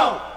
tonk,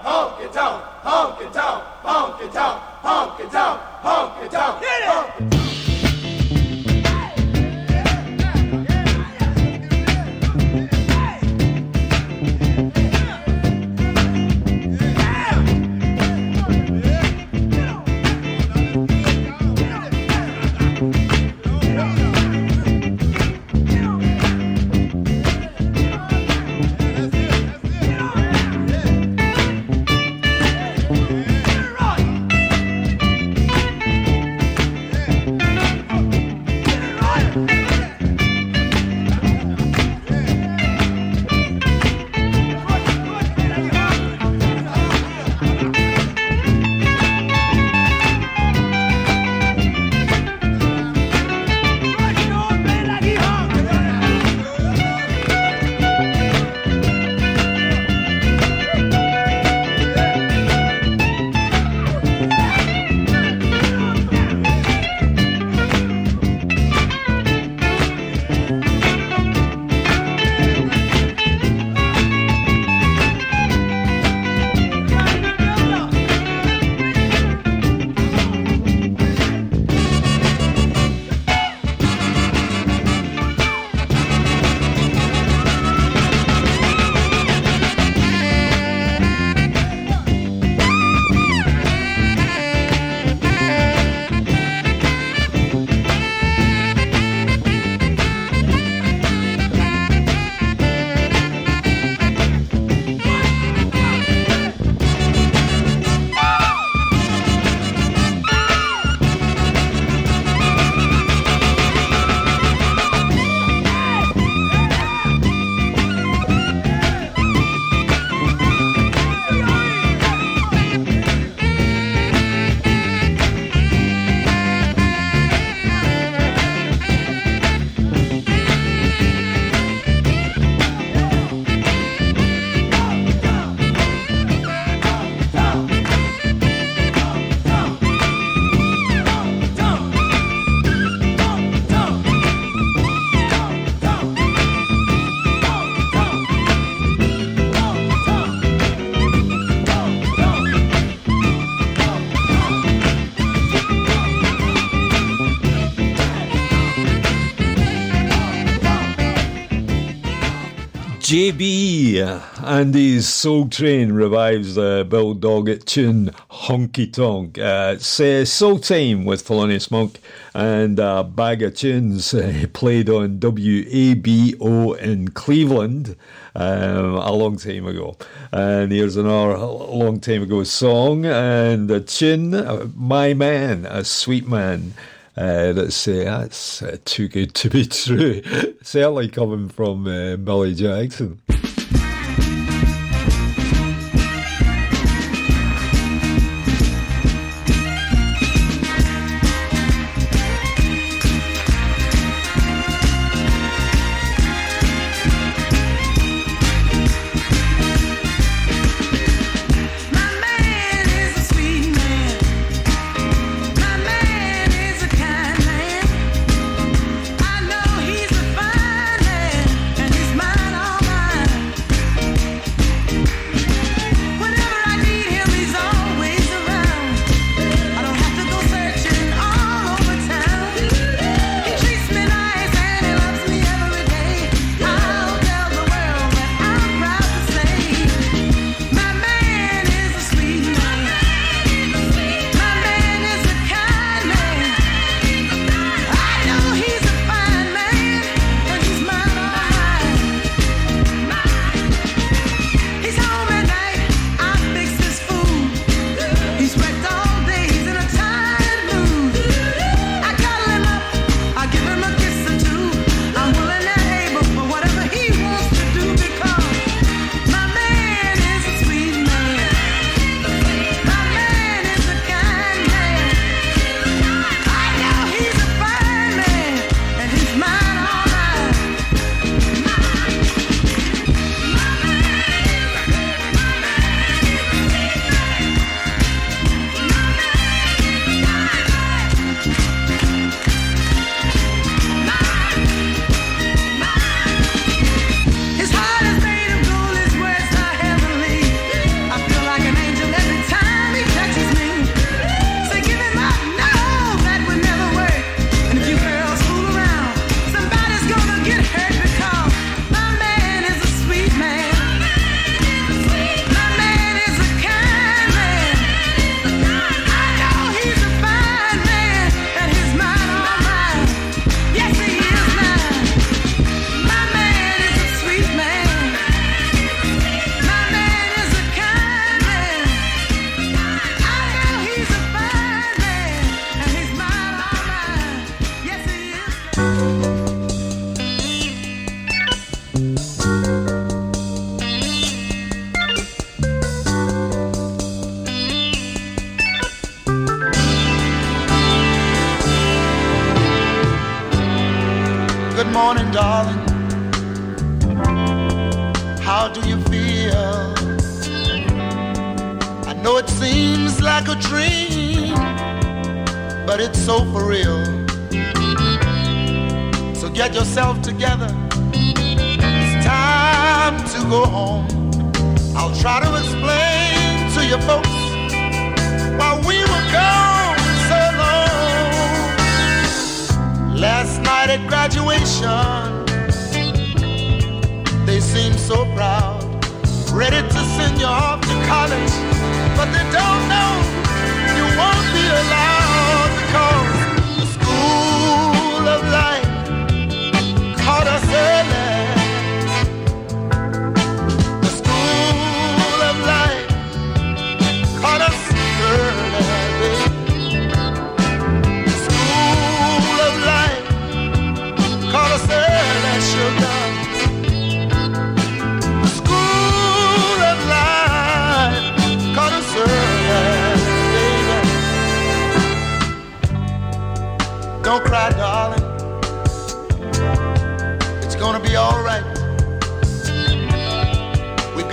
JB Andy's Soul Train revives the Bill Doggett tune Honky Tonk. Uh, it's uh, Soul Time with Thelonious Monk and a bag of tunes uh, played on WABO in Cleveland um, a long time ago. And here's another long time ago song and the tune uh, My Man, a Sweet Man. Uh, that's uh, that's uh, too good to be true. Certainly coming from uh, Millie Jackson.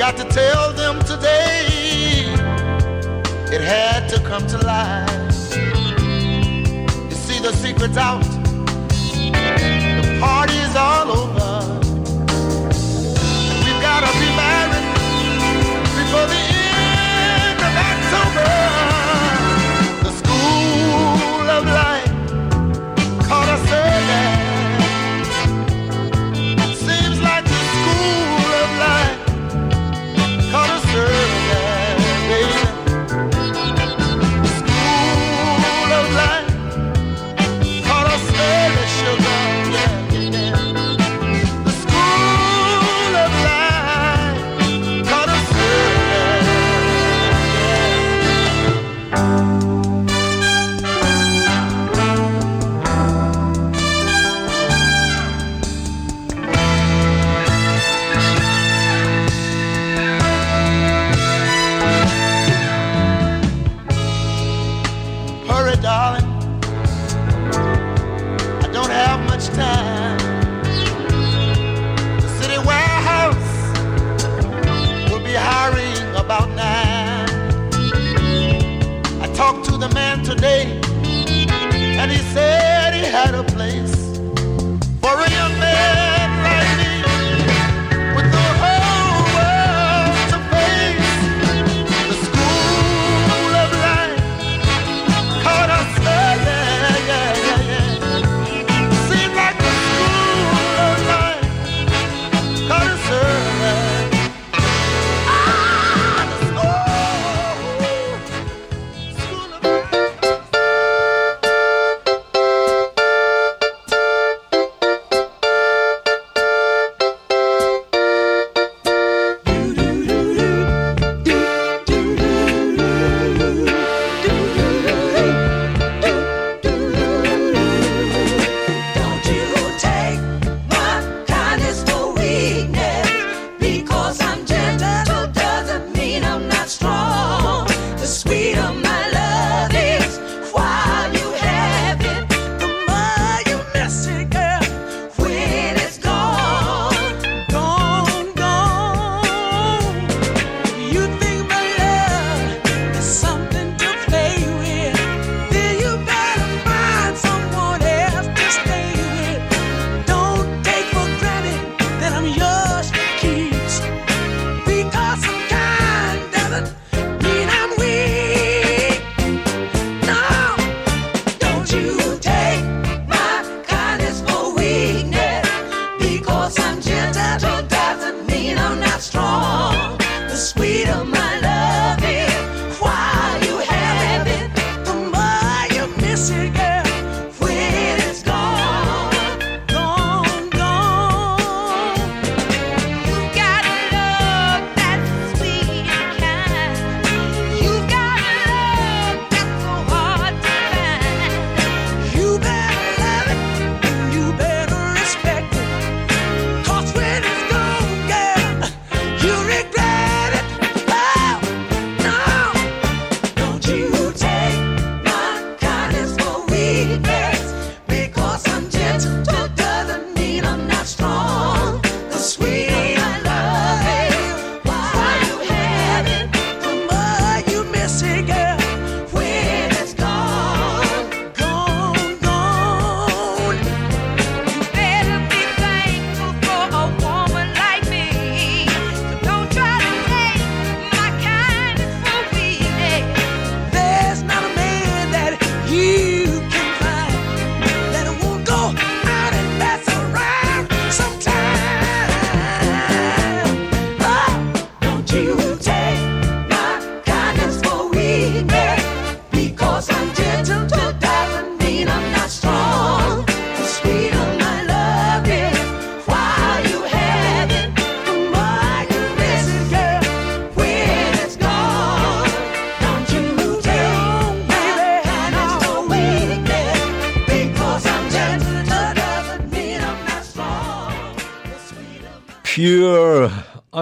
got to tell them today it had to come to light. You see, the secret's out, the party's all over. We've got to be married before the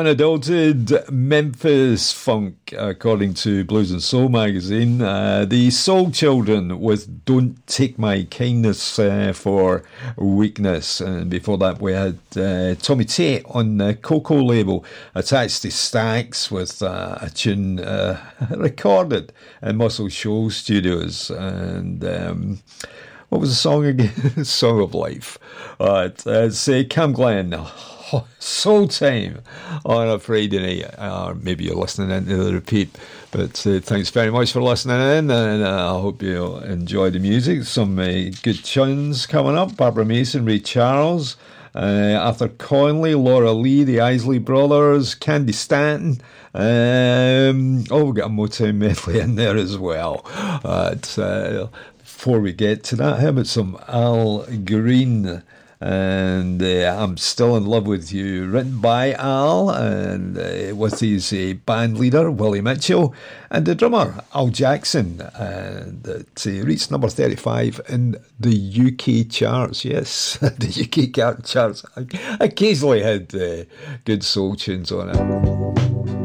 unadulterated Memphis funk, according to Blues and Soul magazine. Uh, the Soul Children with Don't Take My Kindness uh, for Weakness. And before that, we had uh, Tommy Tate on the Koko label, attached to Stax with uh, a tune uh, recorded in Muscle Shoals Studios. And. Um, what was the song again? song of Life. Uh, it's uh, Cam Glen soul time on a Friday night. Maybe you're listening into the repeat. But uh, thanks very much for listening in, and uh, I hope you enjoy the music. Some uh, good tunes coming up. Barbara Mason, Ray Charles, uh, Arthur Conley, Laura Lee, the Isley Brothers, Candi Staton. Um, oh, we've got a Motown medley in there as well. Uh, before we get to that, how about some Al Green? And uh, I'm Still in Love with You, written by Al, and uh, with his uh, band leader, Willie Mitchell, and the drummer, Al Jackson, and it uh, reached number 35 in the UK charts. Yes, the UK charts. I occasionally had uh, good soul tunes on it.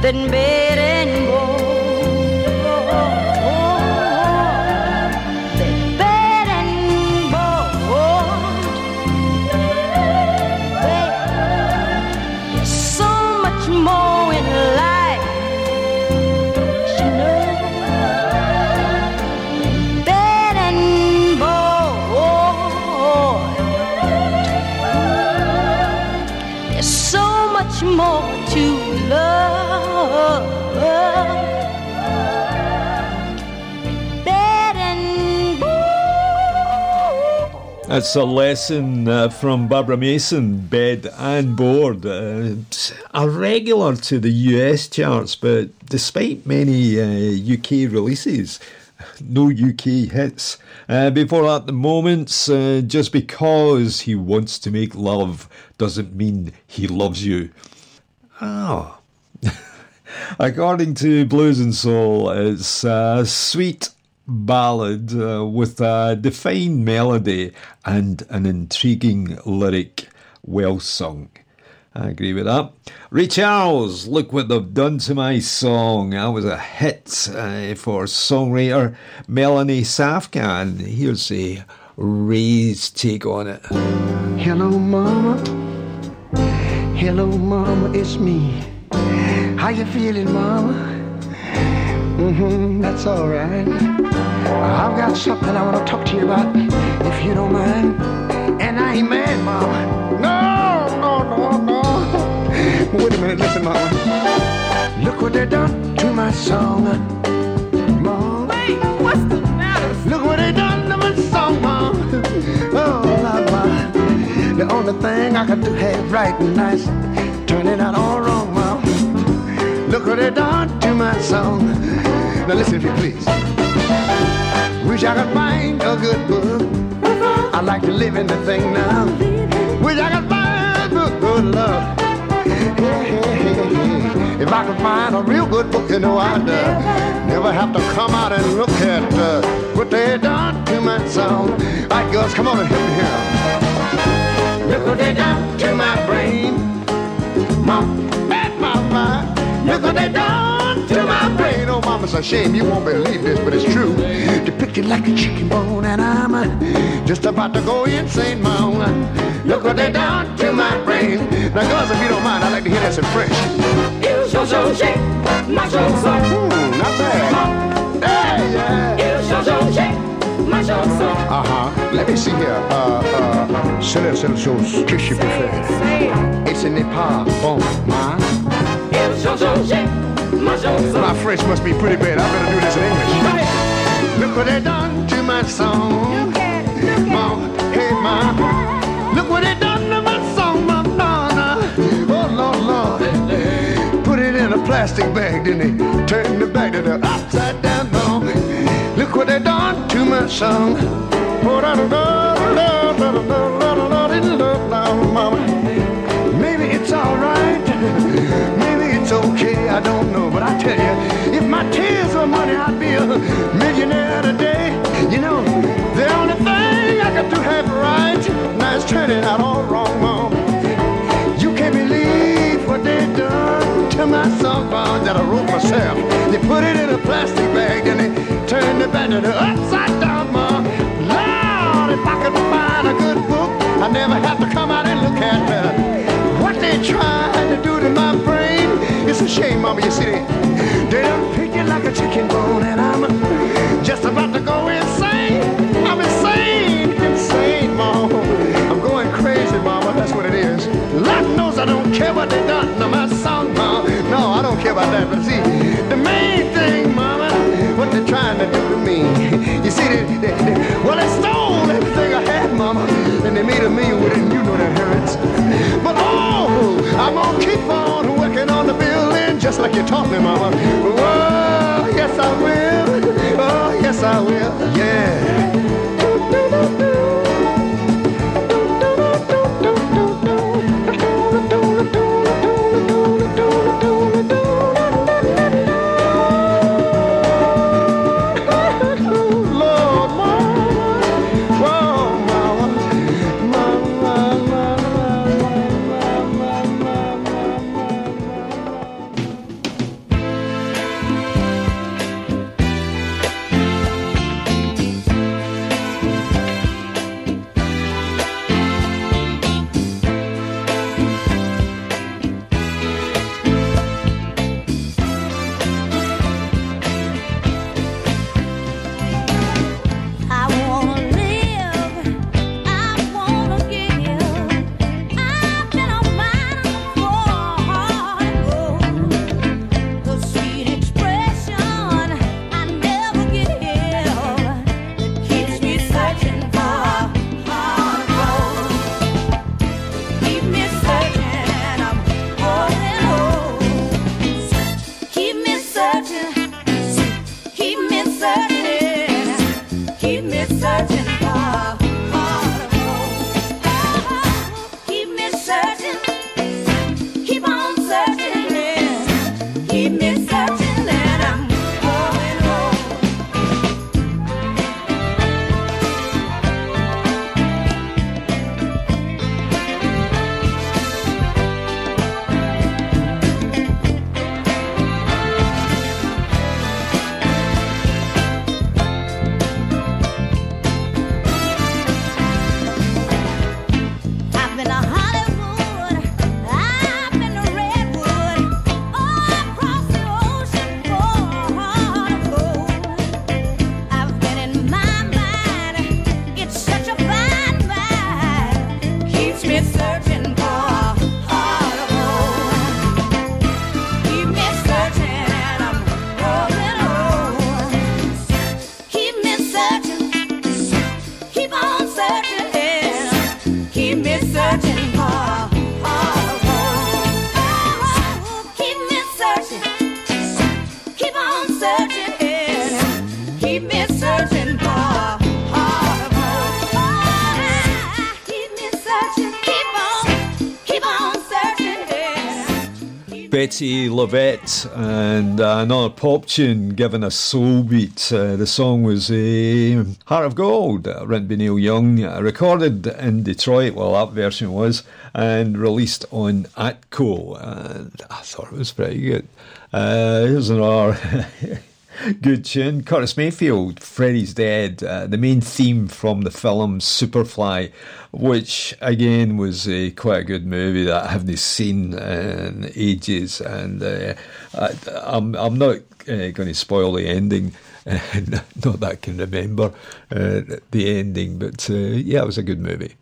Then big. That's a lesson uh, from Barbara Mason, Bed and Board. Uh, a regular to the US charts, but despite many uh, UK releases, no UK hits. Uh, before that, the moments, uh, just because he wants to make love doesn't mean he loves you. Oh. According to Blues and Soul, it's a sweet ballad uh, with a defined melody and an intriguing lyric, well sung. I agree with that. Ray Charles, look what they've done to my song. That was a hit uh, for songwriter Melanie Safka, and here's a Ray's take on it. Hello, mama. Hello, mama, it's me. How you feeling, mama? Mm-hmm, that's all right. I've got something I want to talk to you about, if you don't mind. And I ain't mad, mama. No, no, no, no. Wait a minute, listen, mama. Look what they done to my song, mom. Wait, what's the matter? Look what they done to my song, mom. Oh, mom. The only thing I could do have right and nice, turn it out all wrong. Look what they done to my song. Now listen, if you please. Wish I could find a good book. I'd like to live in the thing now. Wish I could find a good love. Hey, hey, hey. If I could find a real good book, you know I'd uh, never have to come out and look at uh, what they done to my song. All right, girls, come on and help me here. Look what they done to my brain. Mom, at my. Look what they done to my brain. Oh, mama, it's a shame you won't believe this, but it's true. Depicted like a chicken bone, and I'm uh, just about to go insane, mom. Look what they done to my brain. Now, girls, if you don't mind, I'd like to hear this in French. Ils ont changé ma chanson. Hmm, not bad. Hey, yeah. Ont changé ma chanson. Uh-huh. Let me see here. Uh, uh, c'est la seule chose que je peux faire. Et ce n'est pas bon, hein? Ils ont changé ma. My French must be pretty bad. I better do this in English. Look what they done to my song. Mom, hey, mom. Look what they done to my song, my Donna. Oh, Lord, Lord. Put it in a plastic bag, then they turned the bag to the upside down, no. Look what they done to my song. Oh, da, da, da, da, da, da, da, da, da, da, da, mama. Maybe it's alright. Maybe But I tell you, if my tears were money, I'd be a millionaire today. You know, the only thing I got to have right. Now it's turning out all wrong, mom. You can't believe what they done to my song that I wrote myself. They put it in a plastic bag and they turned it back to the upside down, mom. Lord, if I could find a good book, I never have to come out and look at uh, what they trying to do shame, mama, you see, they, done picked it like a chicken bone and I'm just about to go insane. I'm insane, insane, mama. I'm going crazy, mama, that's what it is. Lord knows I don't care what they done to my song, mama. No, I don't care about that, but see, the main thing, mama, what they're trying to do to me. You see, they, they, they, well, they stole everything I had, mama, and they made a million with it, you know that hurts. But oh, I'm gonna keep on working on the building just like you taught me, mama. Oh, yes, I will. Oh, yes, I will. Yeah. Bettye LaVette and uh, another pop tune given a soul beat. Uh, the song was uh, Heart of Gold, uh, written by Neil Young, uh, recorded in Detroit, well, that version was, and released on Atco. And I thought it was pretty good. Uh, here's another. Good tune. Curtis Mayfield, Freddy's Dead, uh, the main theme from the film Superfly, which again was uh, quite a good movie that I haven't seen in ages. And uh, I, I'm, I'm not uh, going to spoil the ending, not that I can remember uh, the ending, but uh, yeah, it was a good movie.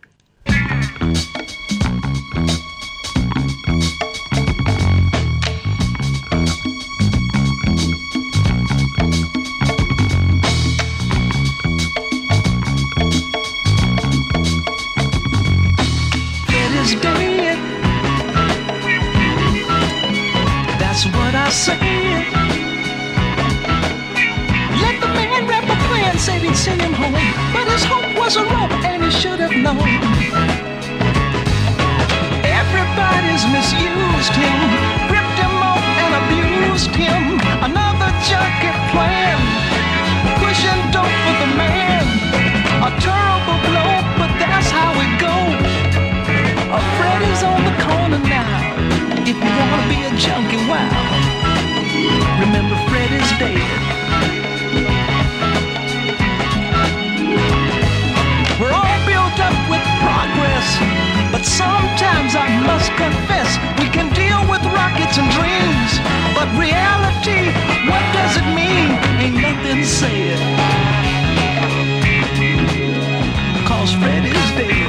Junkie, wow. Remember Freddy's dead. We're all built up with progress, but sometimes I must confess we can deal with rockets and dreams, but reality, what does it mean? Ain't nothing said. Cause Freddy's dead.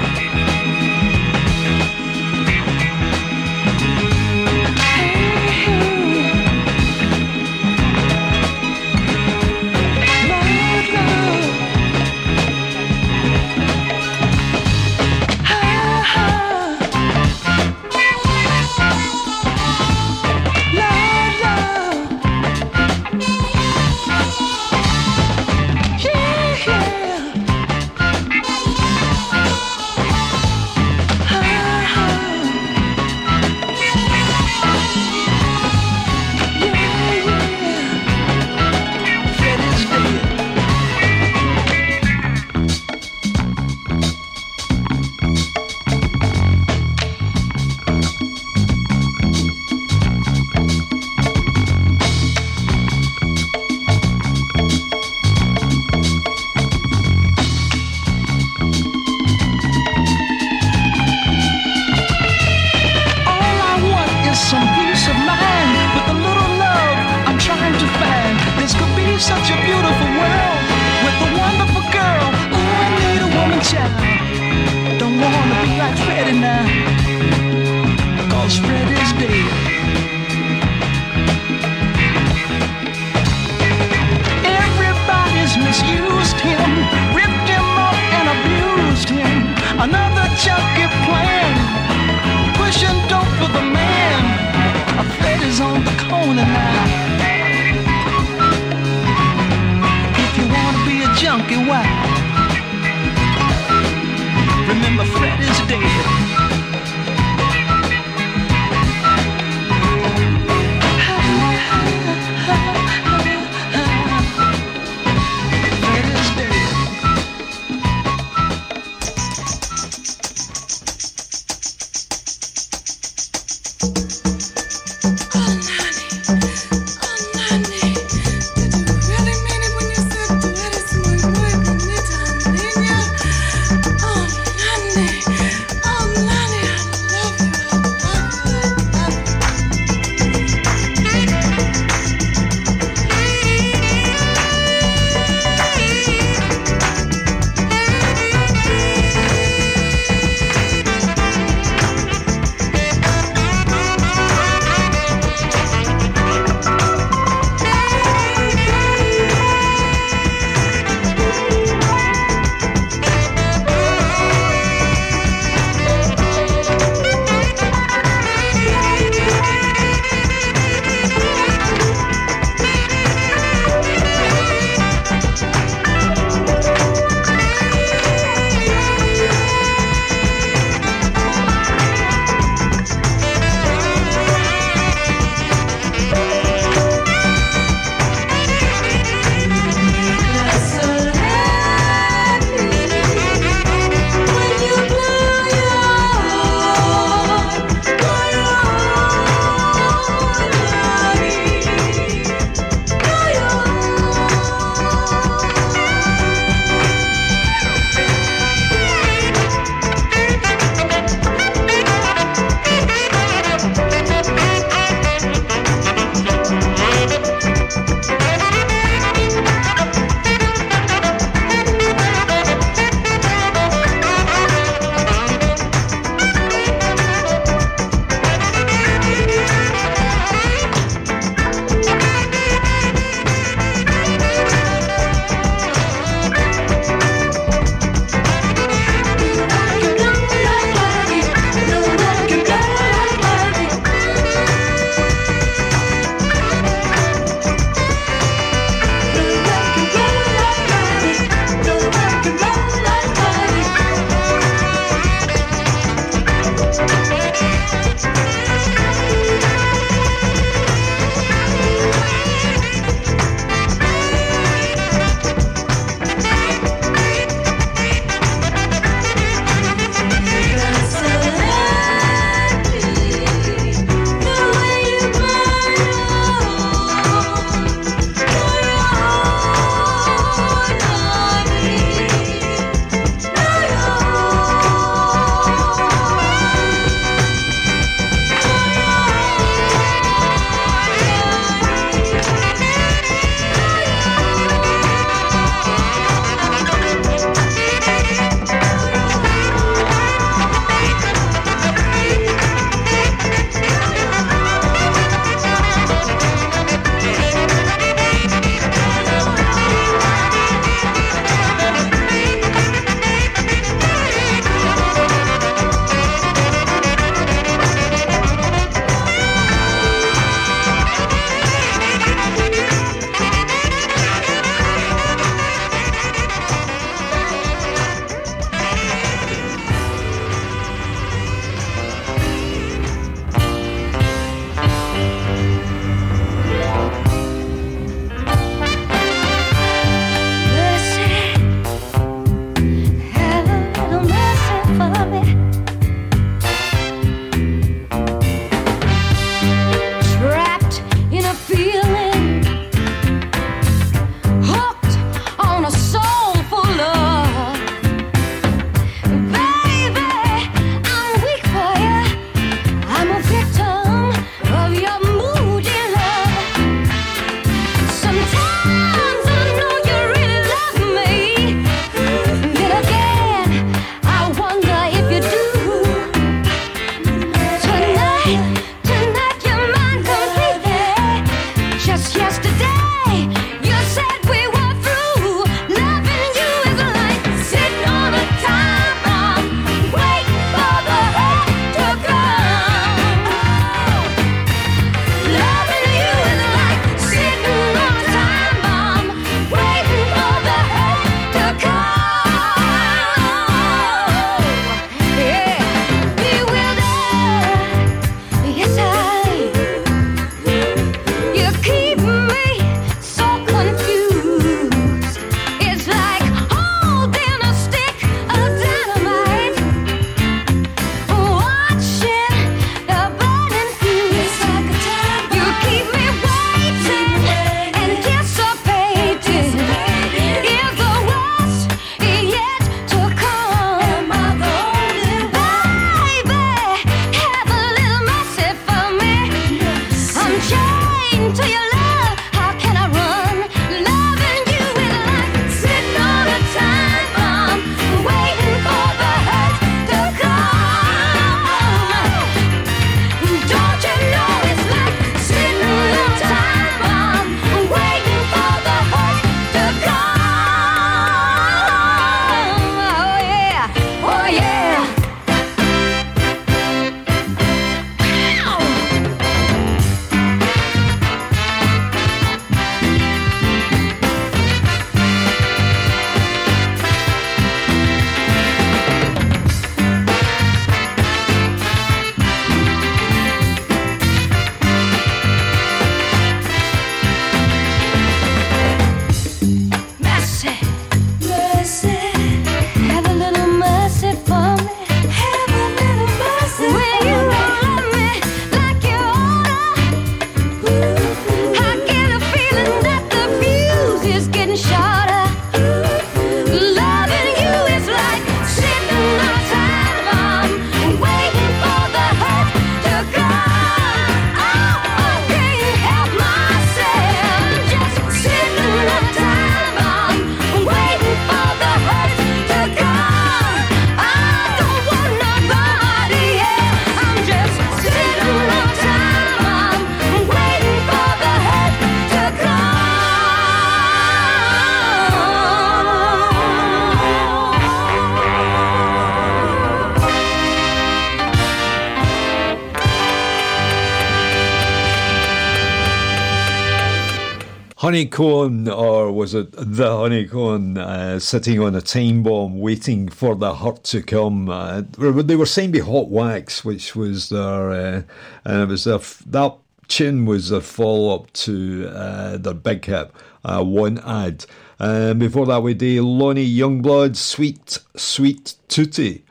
Honey Cone, or was it the Honey Cone, uh, sitting on a time bomb waiting for the hurt to come? Uh, they were signed by Hot Wax, which was their, uh, and it was their, that tune was their follow up to uh, their big hit, uh, Want Ads. Um, before that, we did Lonnie Youngblood, Sweet, Sweet Tootie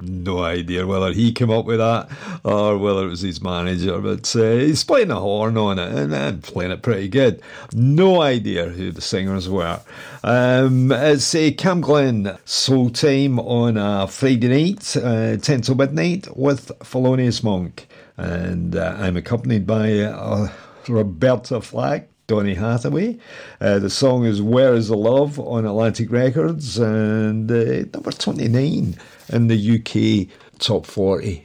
no idea whether he came up with that or whether it was his manager, but uh, he's playing a horn on it and, and playing it pretty good. No idea who the singers were. Um, it's a Cam Glen Soul Time on a Friday night, uh, 10 till midnight, with Felonious Monk. And uh, I'm accompanied by uh, Roberta Flack. Donny Hathaway. Uh, the song is Where is the Love on Atlantic Records and uh, number 29 in the UK top 40.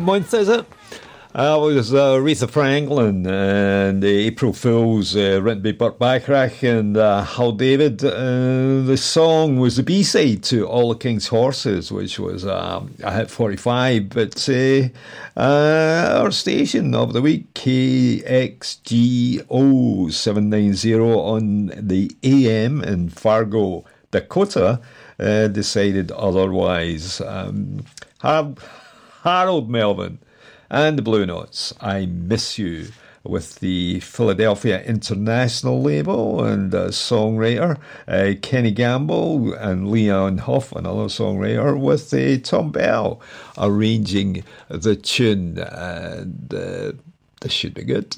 Month is it? Uh, it was uh, Aretha Franklin and uh, April Fools, uh, written by Burt Bacharach and uh, Hal David. Uh, the song was the B side to All the King's Horses, which was um, a hit 45. But uh, uh, our station of the week, KFGO 790 on the AM in Fargo, Dakota, uh, decided otherwise. Um, Har- Harold Melvin and the Blue Notes. I Miss You with the Philadelphia International label and uh, songwriter uh, Kenny Gamble and Leon Huff, another songwriter, with uh, Thom Bell arranging the tune. And uh, this should be good.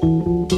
I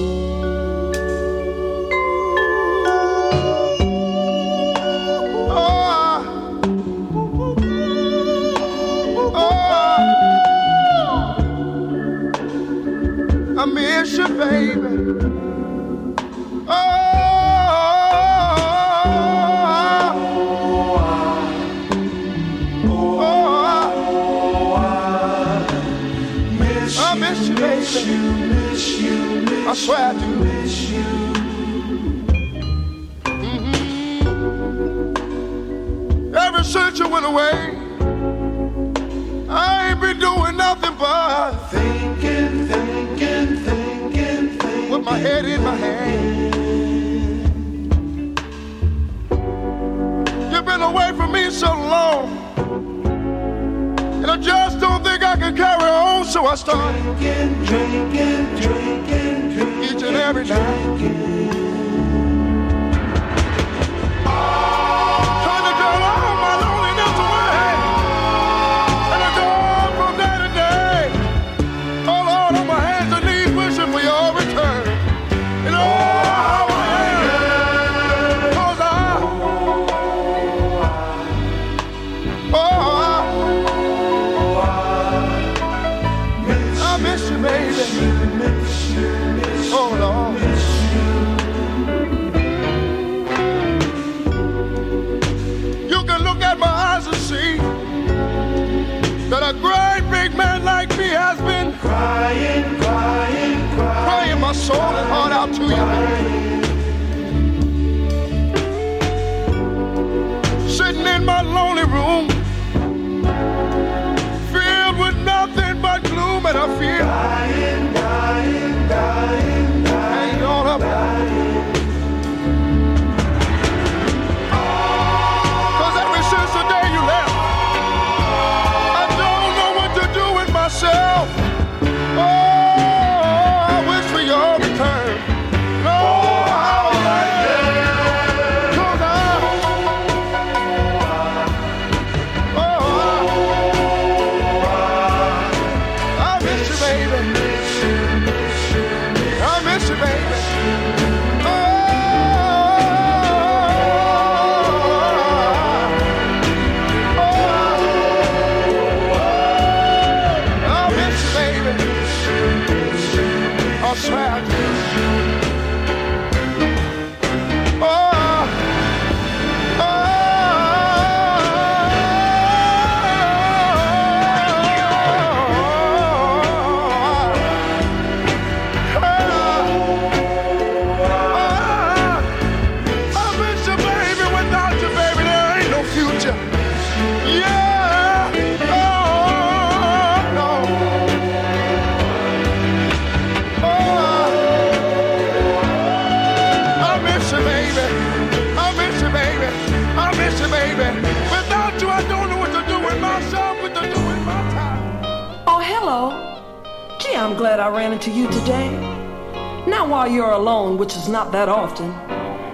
that often,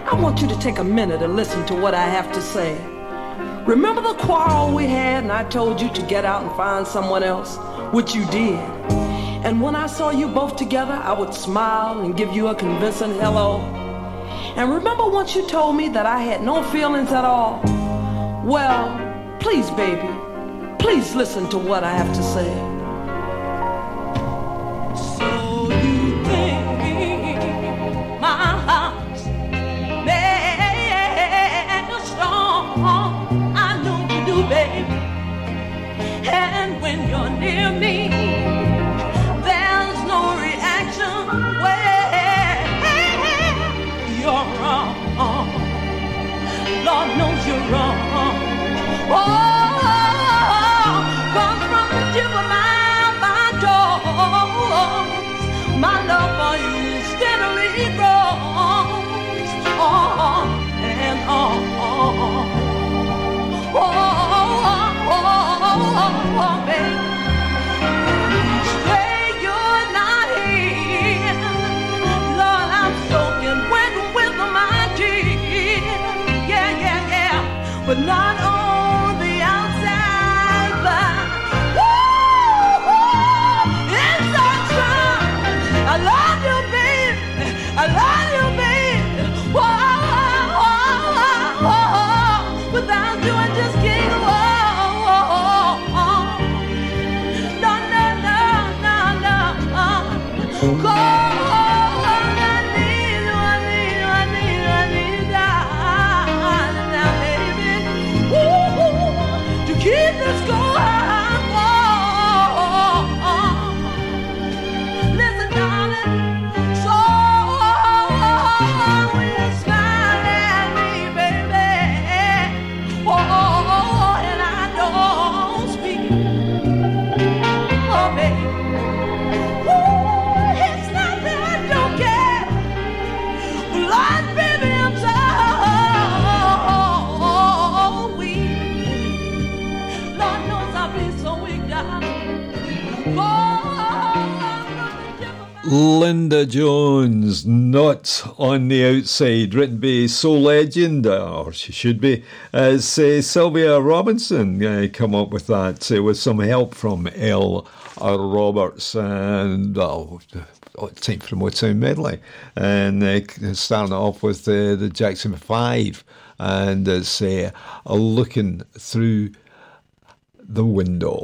I want you to take a minute and listen to what I have to say. Remember the quarrel we had, and I told you to get out and find someone else, which you did. And when I saw you both together, I would smile and give you a convincing hello. And remember once you told me that I had no feelings at all? Well, please, baby, please listen to what I have to say. Linda Jones, not on the outside, written by soul legend, or she should be, as uh, Sylvia Robinson. Uh, come up with that uh, with some help from L. Roberts and oh, for the Motown medley, and uh, starting off with uh, the Jackson Five, and it's uh, looking through the window.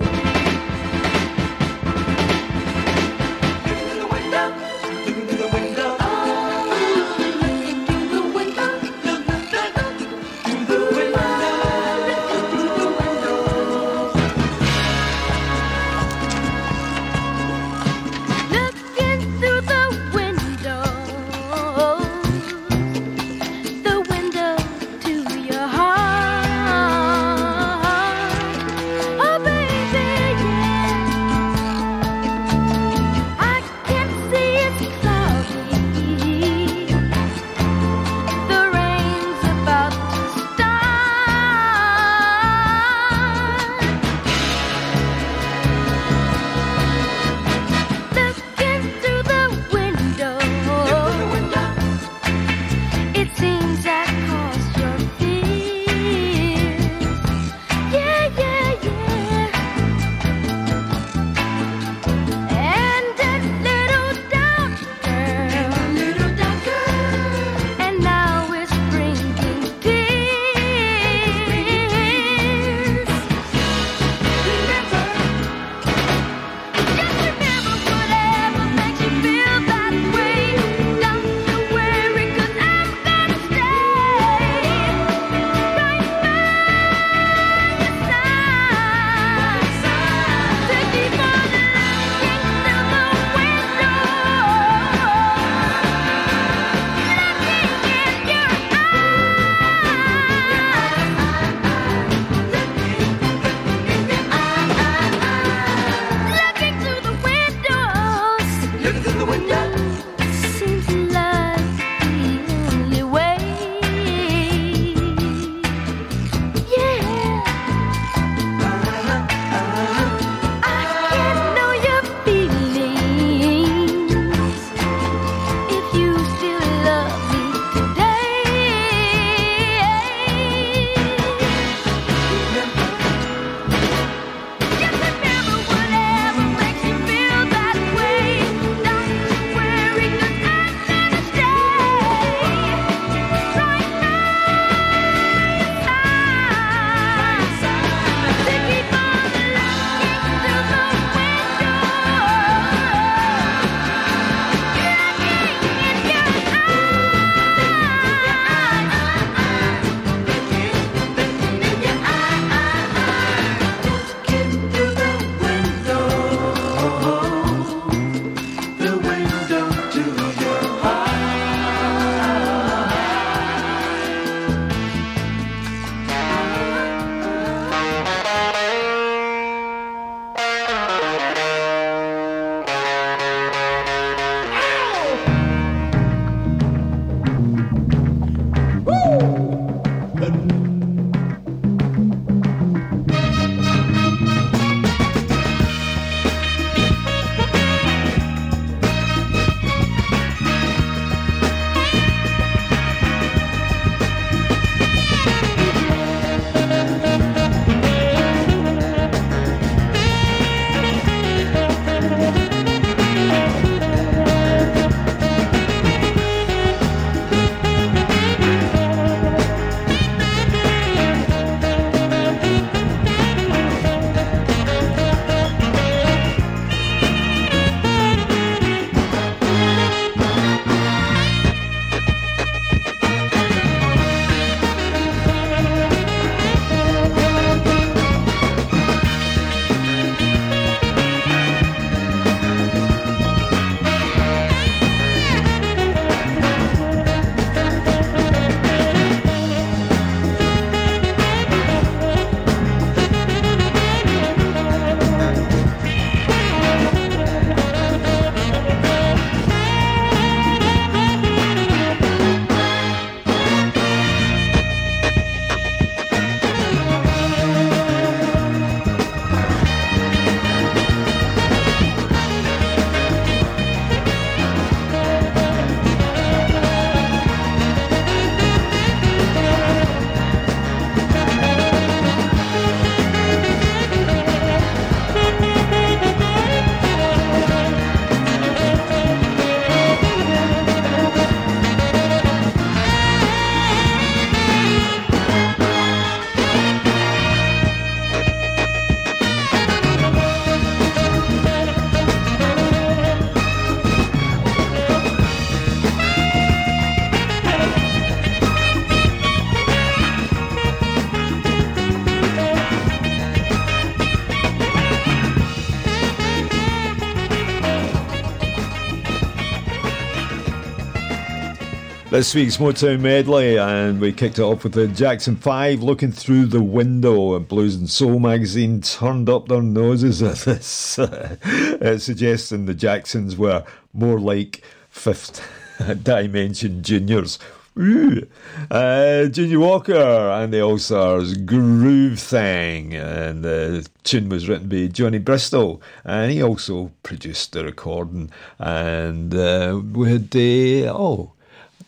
This week's Motown medley, and we kicked it off with the Jackson 5 looking through the window. And Blues and Soul magazine turned up their noses at this, uh, suggesting the Jacksons were more like fifth dimension juniors. Ooh. Uh, Junior Walker and the All Stars Groove Thing, and the tune was written by Johnny Bristol, and he also produced the recording. And uh, we had uh, oh,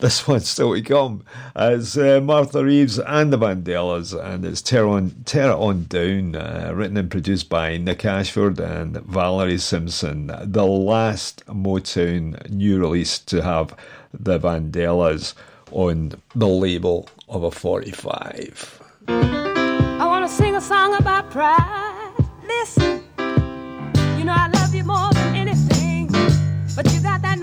this one's still to come. It's uh, Martha Reeves and the Vandellas, and it's Tear On, Tear It On Down, uh, written and produced by Nick Ashford and Valerie Simpson. The last Motown new release to have the Vandellas on the label of a 45. I want to sing a song about pride. Listen, you know I love you more than anything, but you got that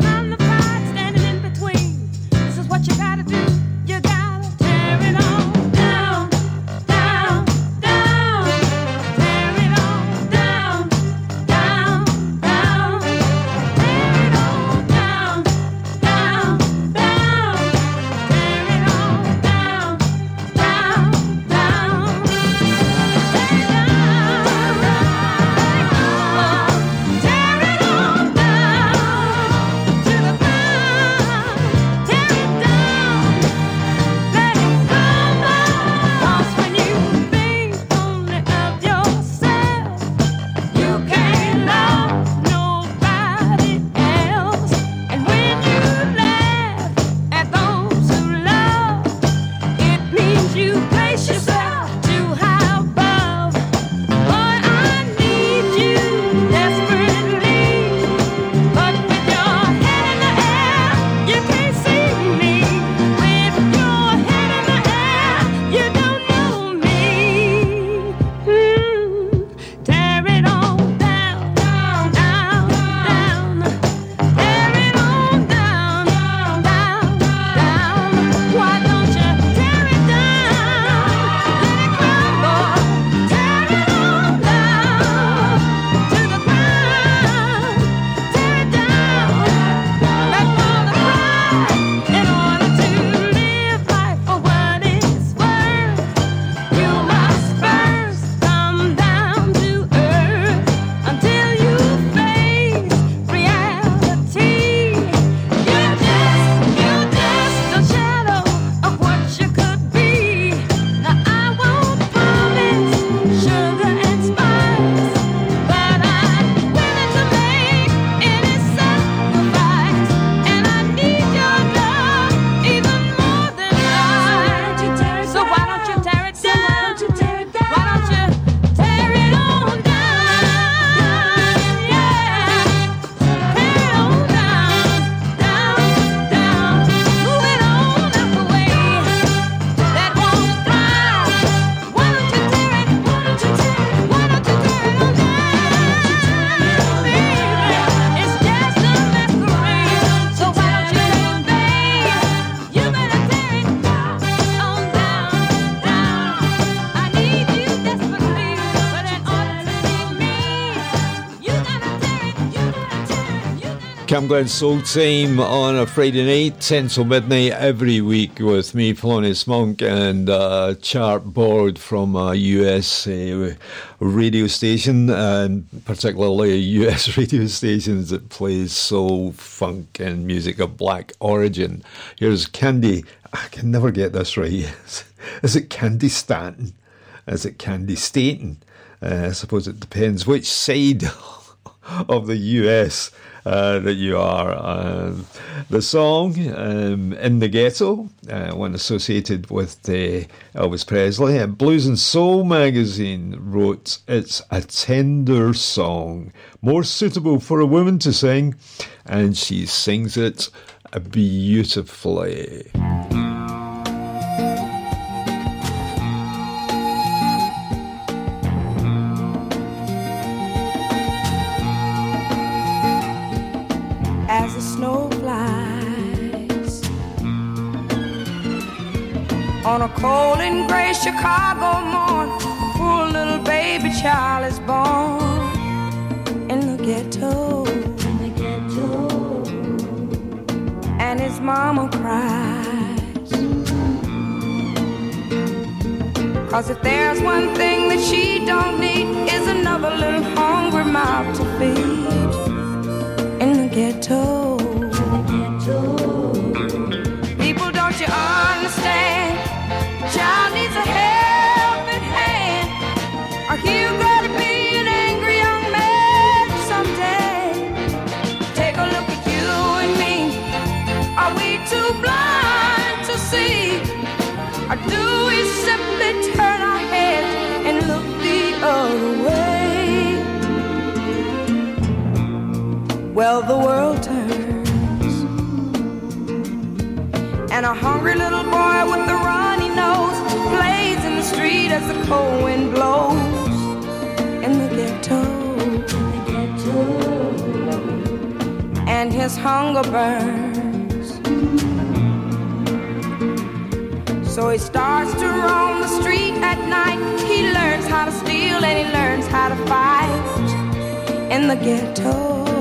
Glen Soul on a Friday night, 10 till midnight every week with me, Polonius Monk, and a chart board from a US uh, radio station, and particularly US radio stations that plays soul, funk, and music of black origin. Here's Candi. I can never get this right. Is it Candi Stanton? Is it Candi Staton? Uh, I suppose it depends which side of the US uh, that you are. Um, the song um, In the Ghetto, uh, one associated with uh, Elvis Presley, and Blues and Soul magazine wrote it's a tender song, more suitable for a woman to sing, and she sings it beautifully. on a cold and gray Chicago morn, poor little baby child is born in the ghetto. In the ghetto. And his mama cries. Cause if there's one thing that she don't need, is another little hungry mouth to feed in the ghetto. Well, the world turns, and a hungry little boy with a runny nose plays in the street as the cold wind blows in the ghetto. And his hunger burns. So he starts to roam the street at night. He learns how to steal and he learns how to fight in the ghetto.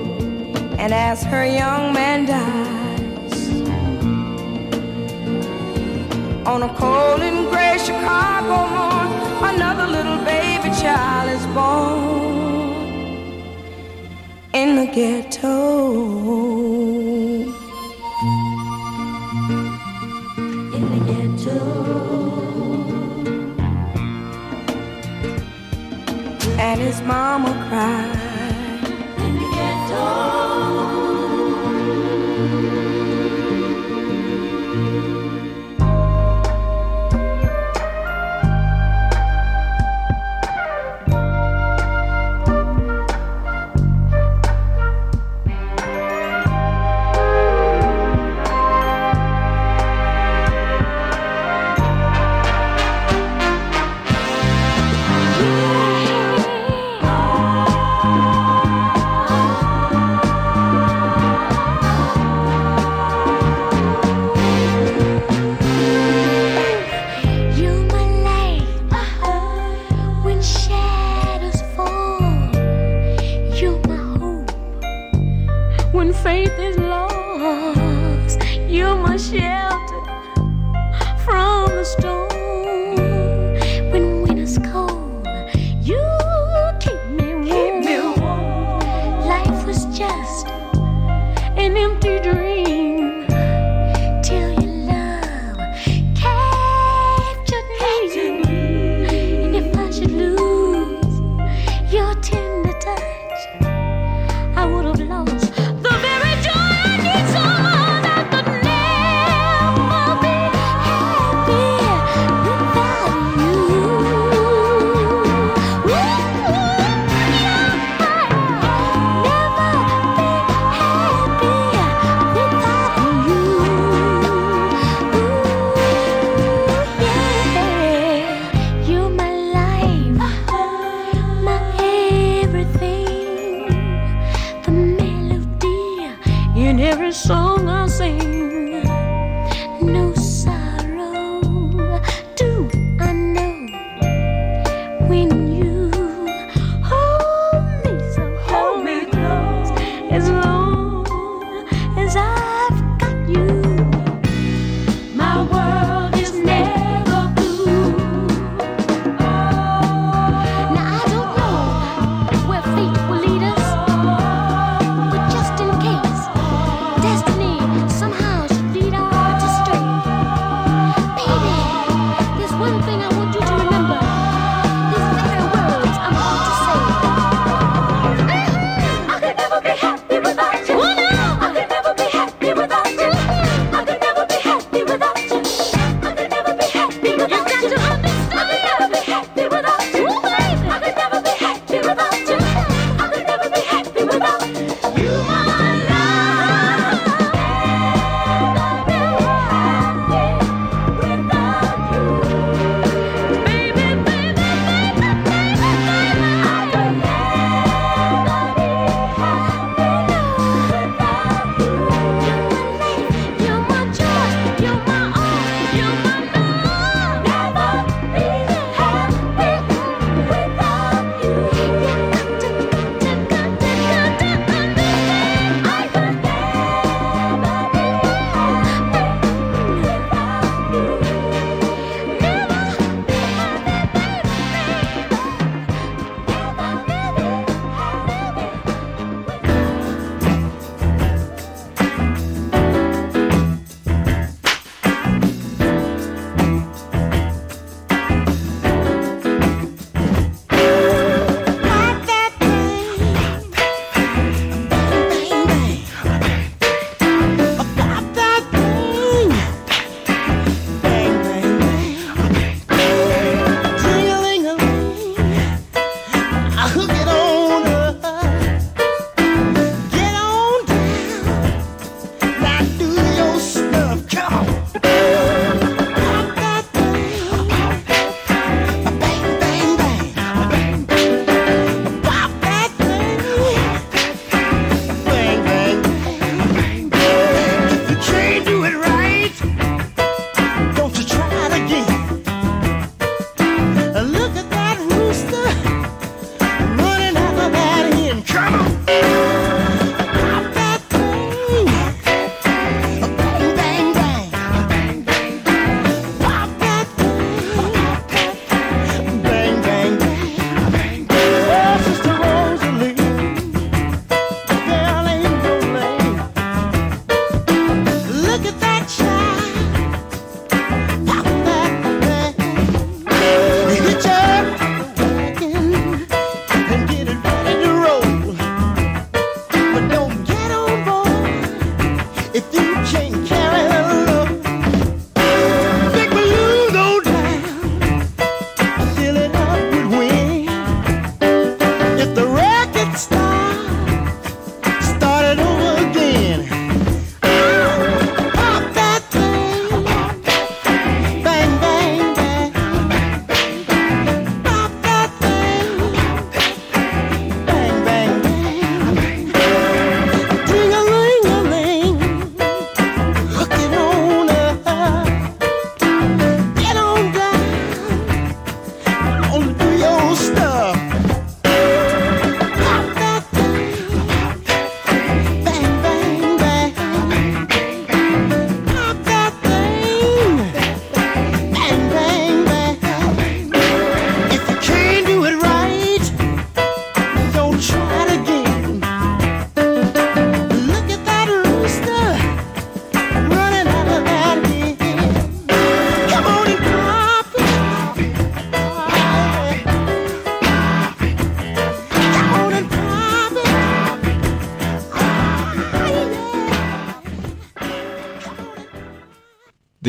And as her young man dies on a cold and gray Chicago morn, another little baby child is born in the ghetto.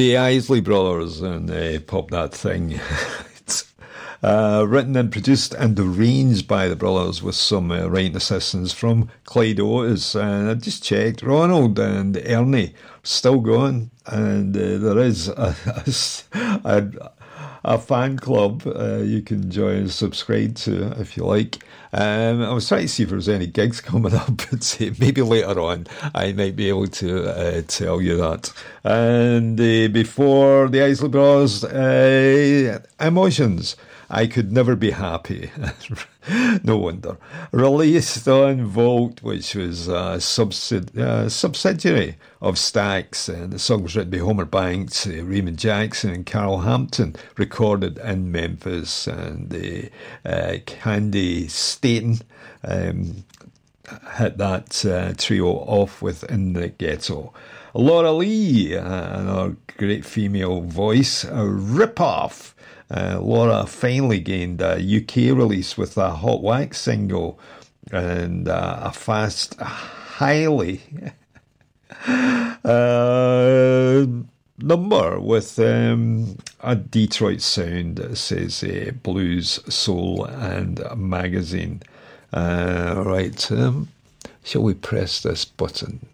The Isley Brothers and uh, Pop That Thing. Uh, written and produced and arranged by the brothers with some uh, writing assistance from Clyde Otis. And I just checked, Ronald and Ernie still going, and uh, there is a fan club uh, you can join and subscribe to if you like. Um, I was trying to see if there's any gigs coming up, but maybe later on I might be able to uh, tell you that. And uh, before the Isley Bros, uh, Emotions. I could never be happy. no wonder. Released on Volt, which was a subsid- uh, subsidiary of Stax, and the song was written by Homer Banks, uh, Raymond Jackson, and Carol Hampton. Recorded in Memphis, and the uh, Candi Staton um, hit that uh, trio off with In the Ghetto. Laura Lee, uh, another great female voice, a rip-off. Uh, Laura finally gained a UK release with a Hot Wax single and uh, a fast, highly uh, number with um, a Detroit sound, says uh, blues, soul, and magazine. Uh, right, um, shall we press this button?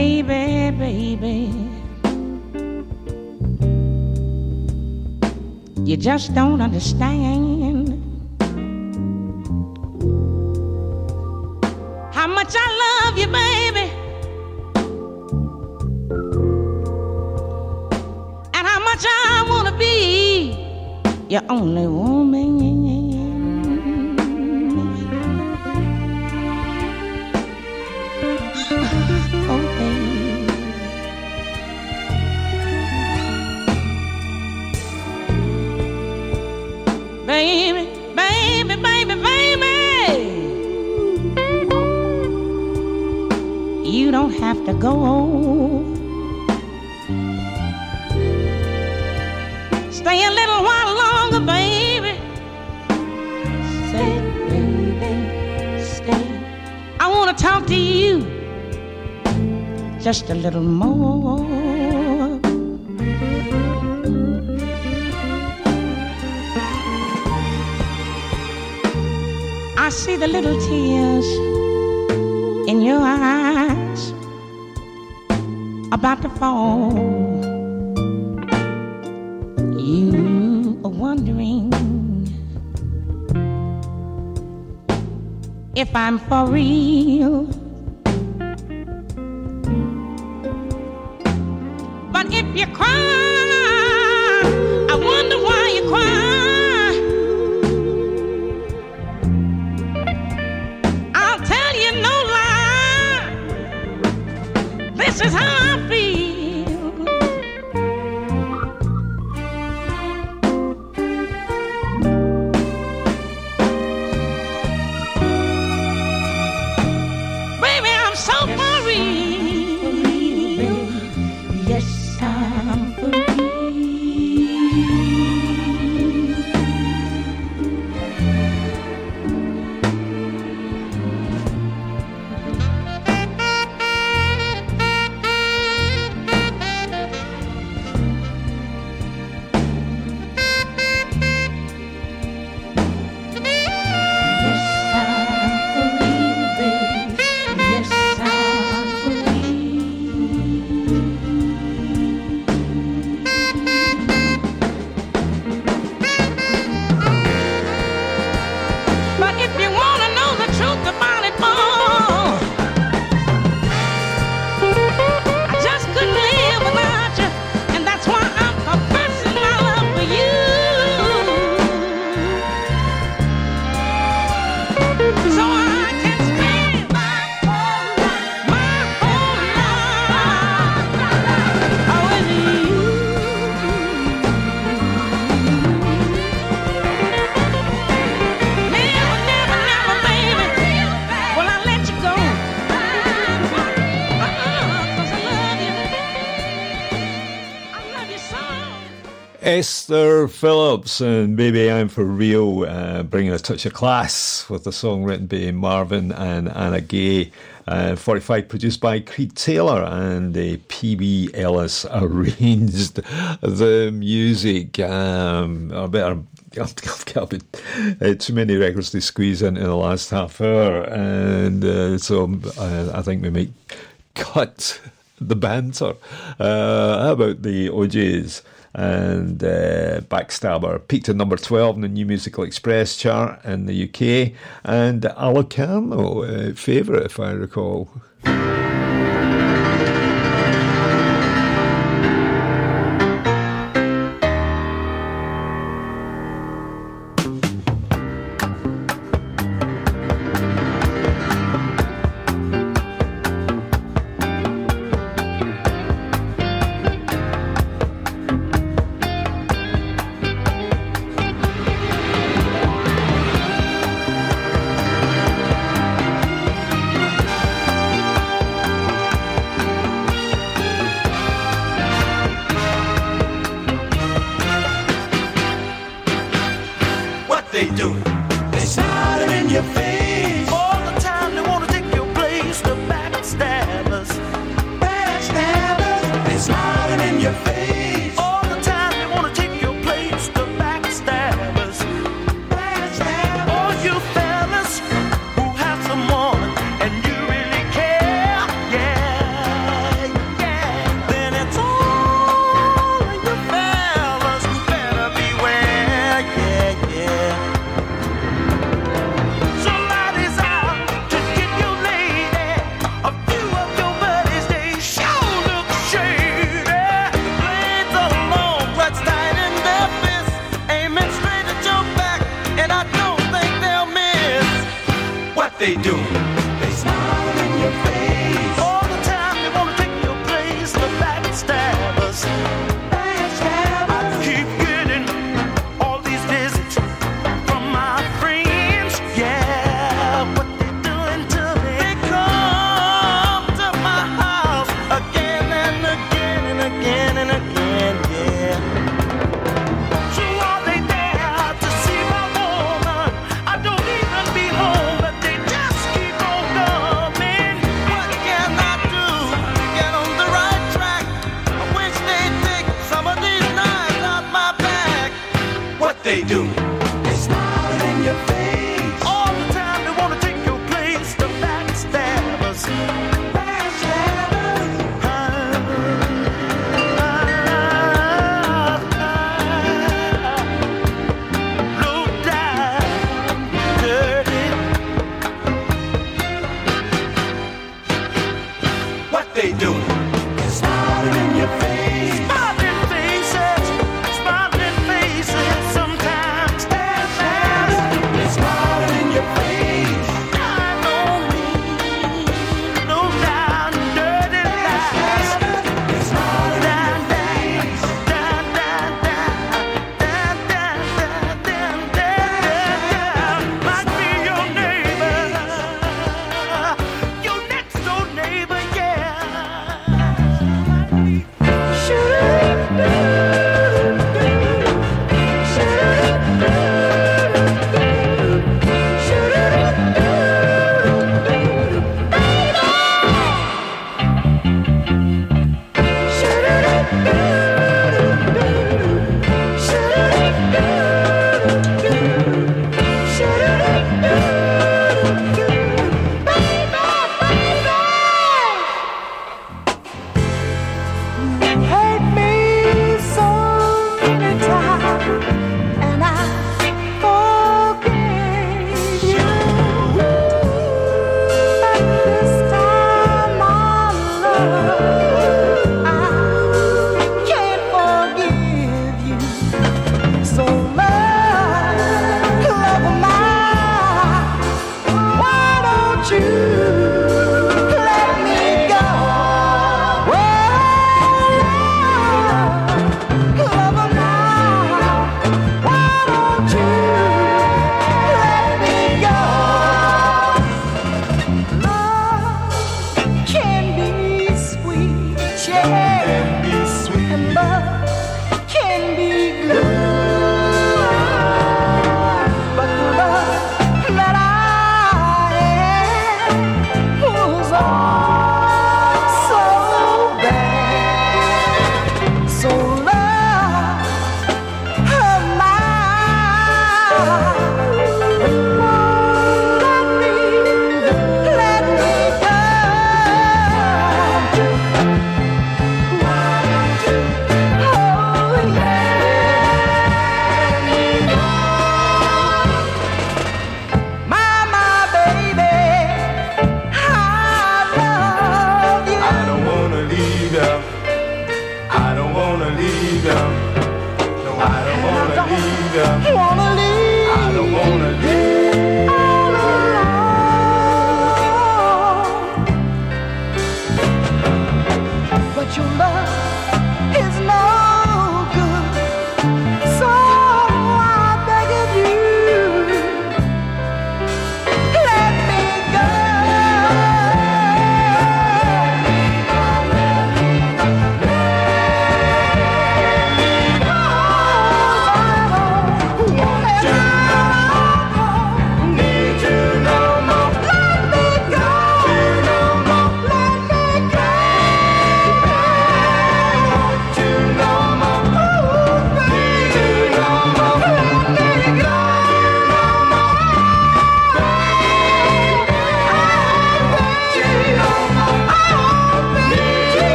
Baby, baby. You just don't understand Stay a little while longer, baby. Say, baby, stay. I want to talk to you just a little more. I see the little tears in your eyes about to fall. If I'm for real. Esther Phillips and Baby I'm For Real, uh, bringing a touch of class with the song written by Marvin and Anna Gaye. Uh, 45 produced by Creed Taylor and uh, Pee Wee Ellis arranged the music. Um, I better I've, got uh, too many records to squeeze in in the last half hour, and uh, so uh, I think we might cut the banter. Uh, how about the O'Jays? And uh, Backstabber peaked at number 12 in the New Musical Express chart in the UK, and Alicano, uh, favourite if I recall.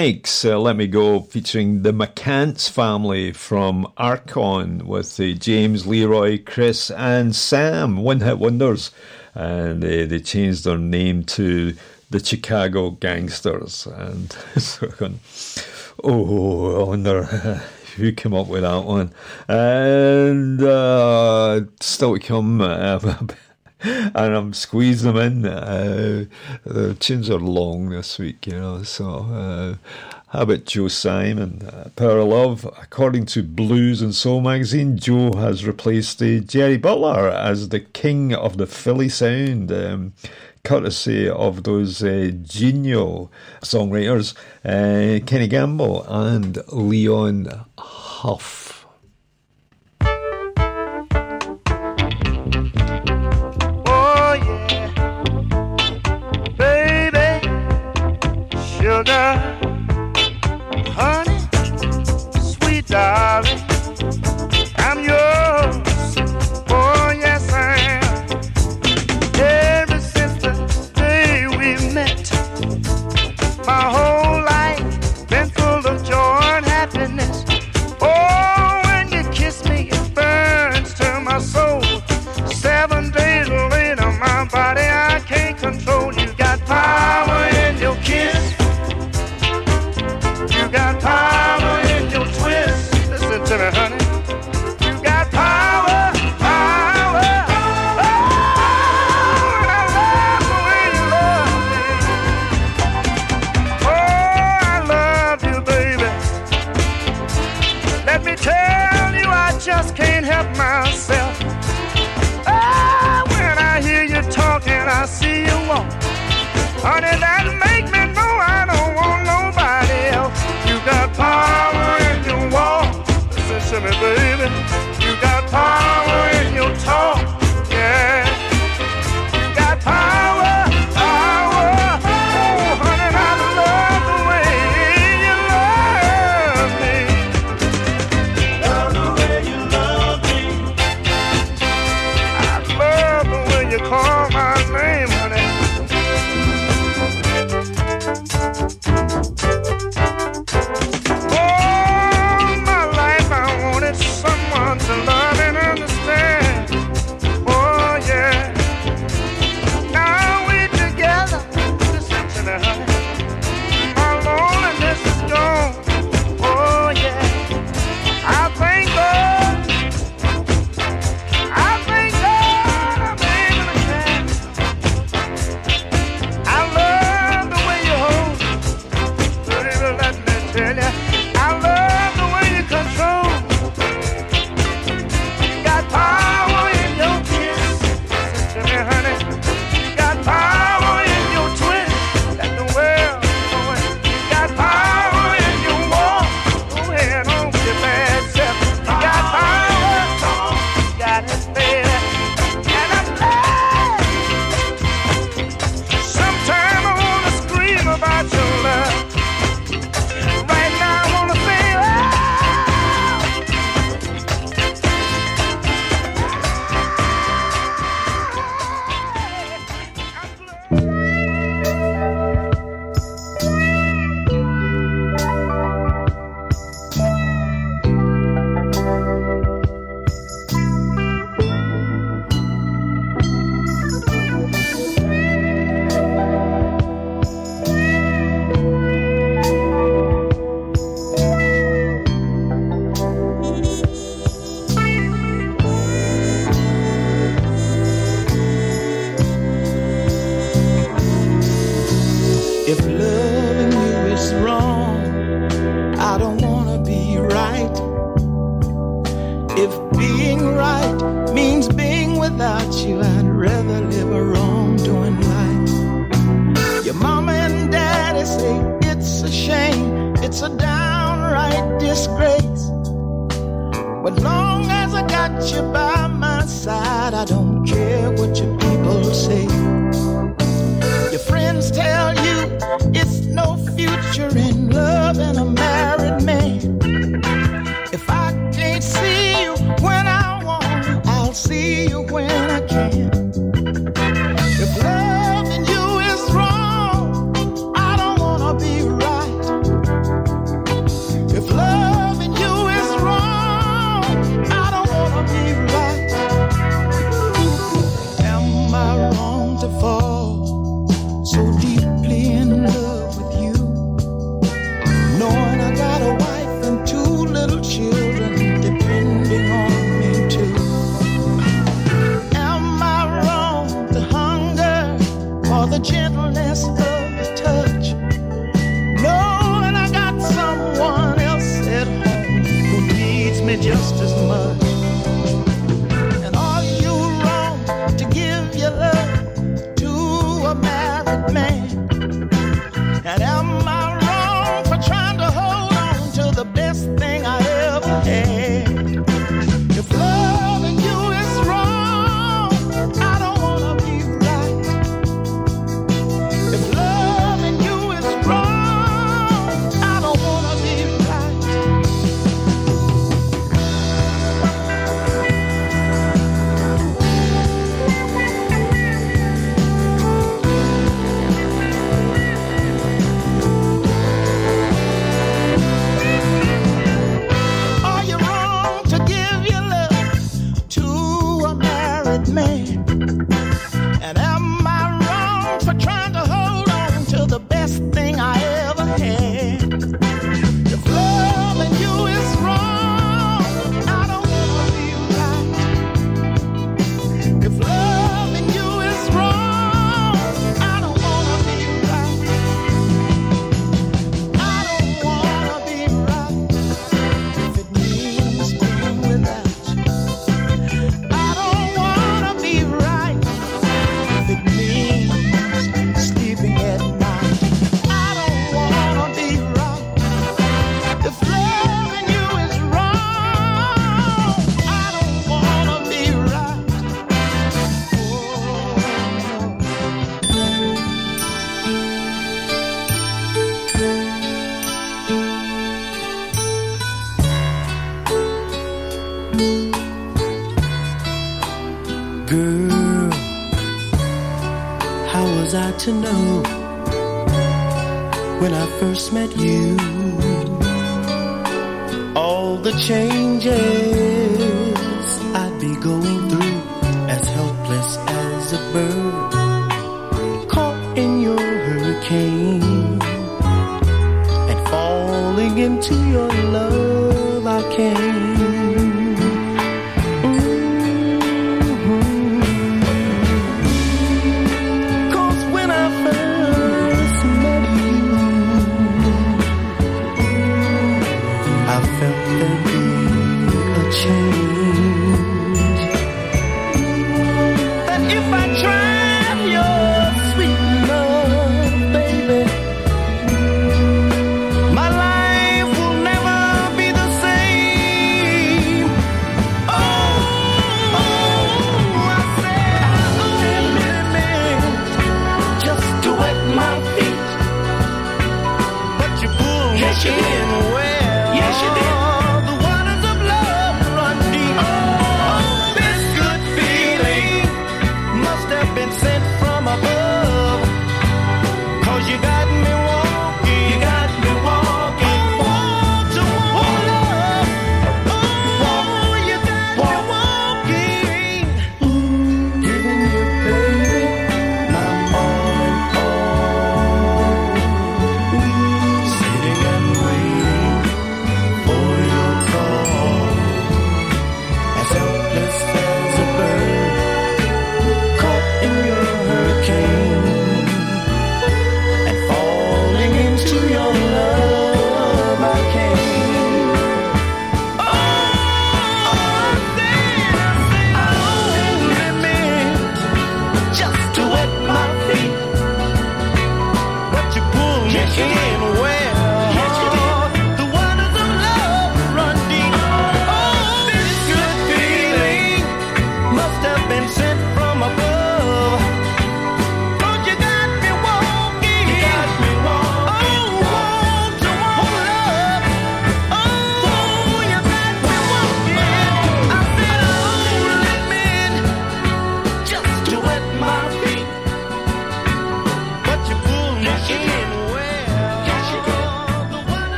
Uh, Let Me Go featuring the McCants family from Akron with the uh, James, Leroy, Chris, and Sam, One Hit Wonders. And they, they changed their name to the Chicago Gangsters. And so. Oh, I wonder who came up with that one. And uh, still to come. Uh, and I'm squeezing them in. Uh, the tunes are long this week, you know. So, uh, how about Joe Simon? Uh, Power of Love. According to Blues and Soul magazine, Joe has replaced Jerry Butler as the king of the Philly sound. Um, courtesy of those uh, genial songwriters, uh, Kenny Gamble and Leon Huff.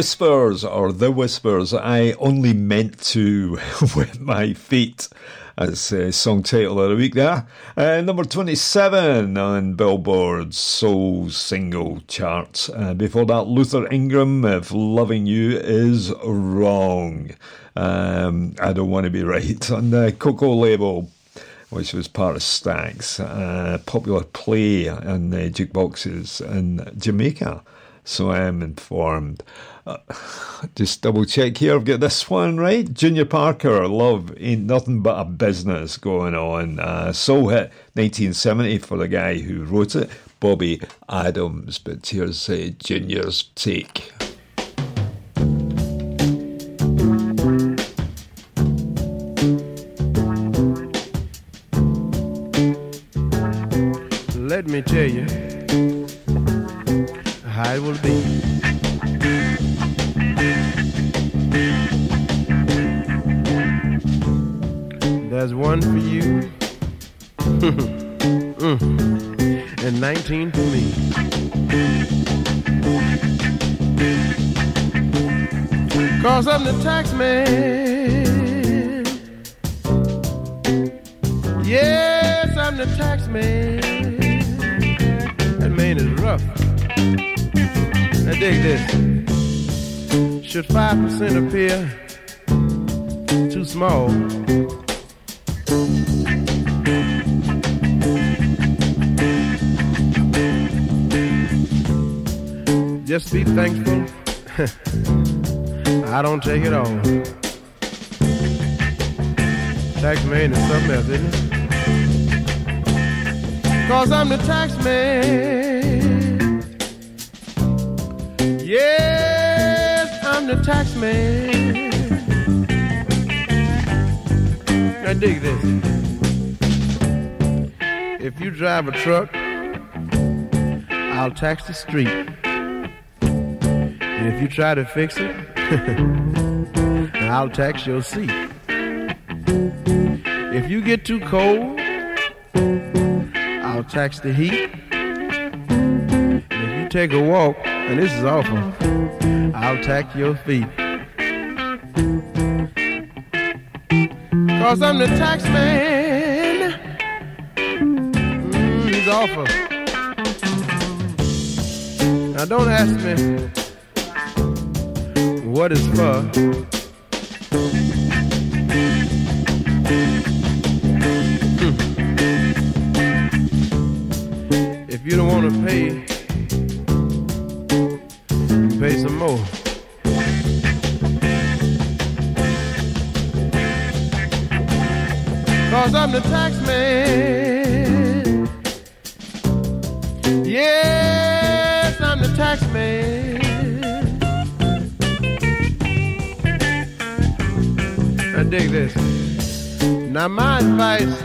whispers or the whispers. I only meant to with my feet. as a song title of the week there. Uh, number 27 on Billboard's Soul Single Charts. Uh, before that, Luther Ingram, If Loving You Is Wrong. Um, I Don't Want to Be Right on the Koko label which was part of Stax, uh, popular play in the jukeboxes in Jamaica. So I am informed. Just double check here. I've got this one right. Junior Parker, Love Ain't Nothing But a Business going on. Uh, soul hit 1970 for the guy who wrote it, Bobby Adams. But here's uh, Junior's take. Let me tell you how it will be. There's one for you, Mm. and 19 for me. Cause I'm the tax man. Yes, I'm the tax man. That man is rough. Now dig this. Should 5% appear too small? Just be thankful. I don't take it all. Tax man is something else, isn't it? Cause I'm the tax man. Yes, I'm the tax man. Now dig this. If you drive a truck, I'll tax the street. And if you try to fix it, I'll tax your seat. If you get too cold, I'll tax the heat. And if you take a walk, and this is awful, I'll tax your feet. Cause I'm the tax man. Mm, he's awful. Now don't ask me what it's for. Hmm. If you don't want to pay, pay some more. Cause I'm the tax man. Dig this. Now my advice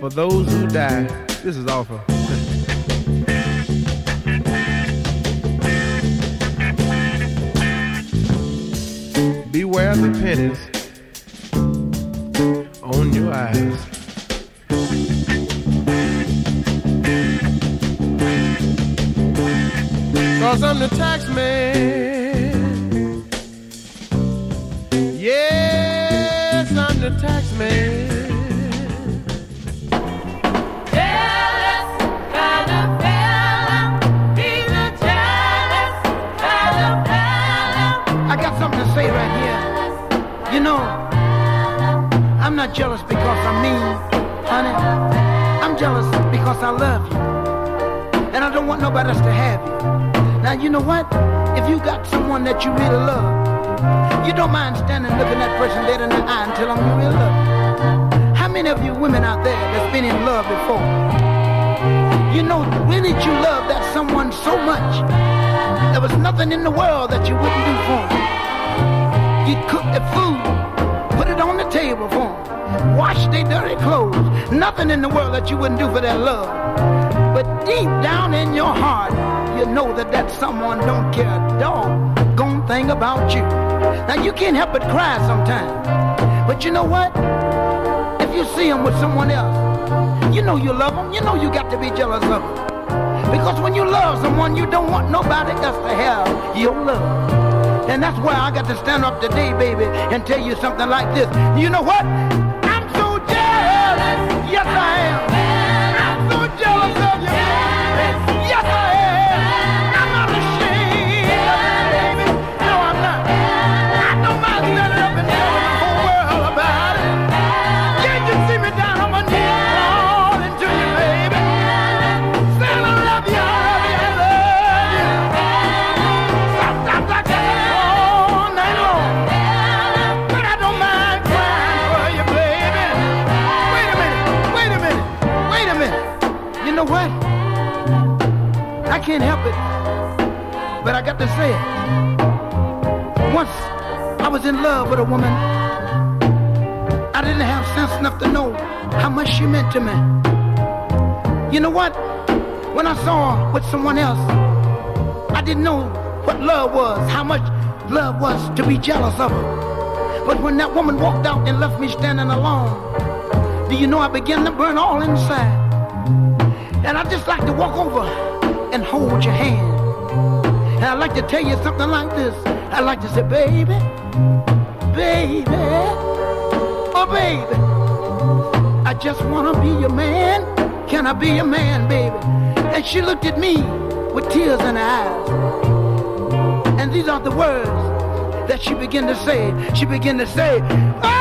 for those who die, this is awful. Beware the pennies on your eyes. Cause I'm the tax man. You. Know what? If you got someone that you really love, you don't mind standing looking that person dead in the eye and tell them you really love. How many of you women out there that's been in love before? You know, when did you love that someone so much? There was nothing in the world that you wouldn't do for them. You'd cook the food, put it on the table for them, wash their dirty clothes. Nothing in the world that you wouldn't do for their love. But deep down in your heart, you know that that someone don't care a doggone thing about you. Now you can't help but cry sometimes. But you know what? If you see them with someone else, you know you love them. You know you got to be jealous of them. Because when you love someone, you don't want nobody else to have your love. And that's why I got to stand up today, baby, and tell you something like this. You know what? It. Once I was in love with a woman, I didn't have sense enough to know how much she meant to me. You know what? When I saw her with someone else, I didn't know what love was, how much love was to be jealous of her. But when that woman walked out and left me standing alone, do you know I began to burn all inside? And I just like to walk over and hold your hand. I'd like to tell you something like this. I'd like to say, baby, baby, oh baby, I just want to be your man. Can I be your man, baby? And she looked at me with tears in her eyes. And these are the words that she began to say. She began to say, Oh,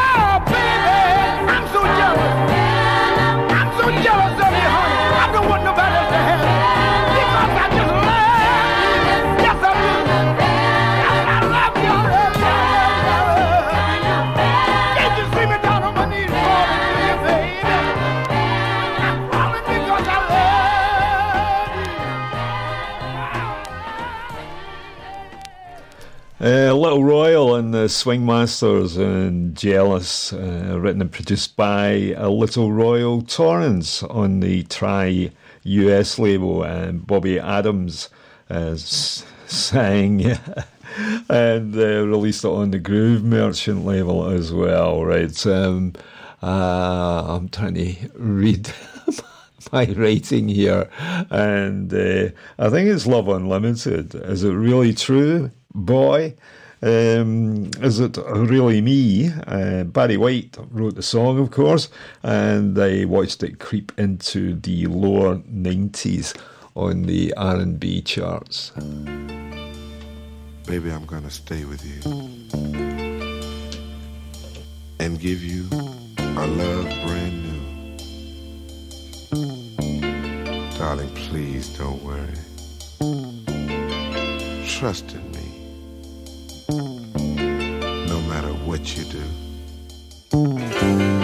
Uh, Little Royal and the Swing Masters and Jealous, uh, written and produced by uh, Little Royal Torrence on the Try US label, and Bobby Adams uh, sang and uh, released it on the Groove Merchant label as well. Right, um, uh, I'm trying to read. my rating here, and uh, I think it's Love Unlimited. Is it really true, boy? Um, is it really me? Uh, Barry White wrote the song, of course, and I watched it creep into the lower nineties on the R and B charts. Baby, I'm gonna stay with you and give you a love brand new. Darling, please don't worry. Trust in matter what you do.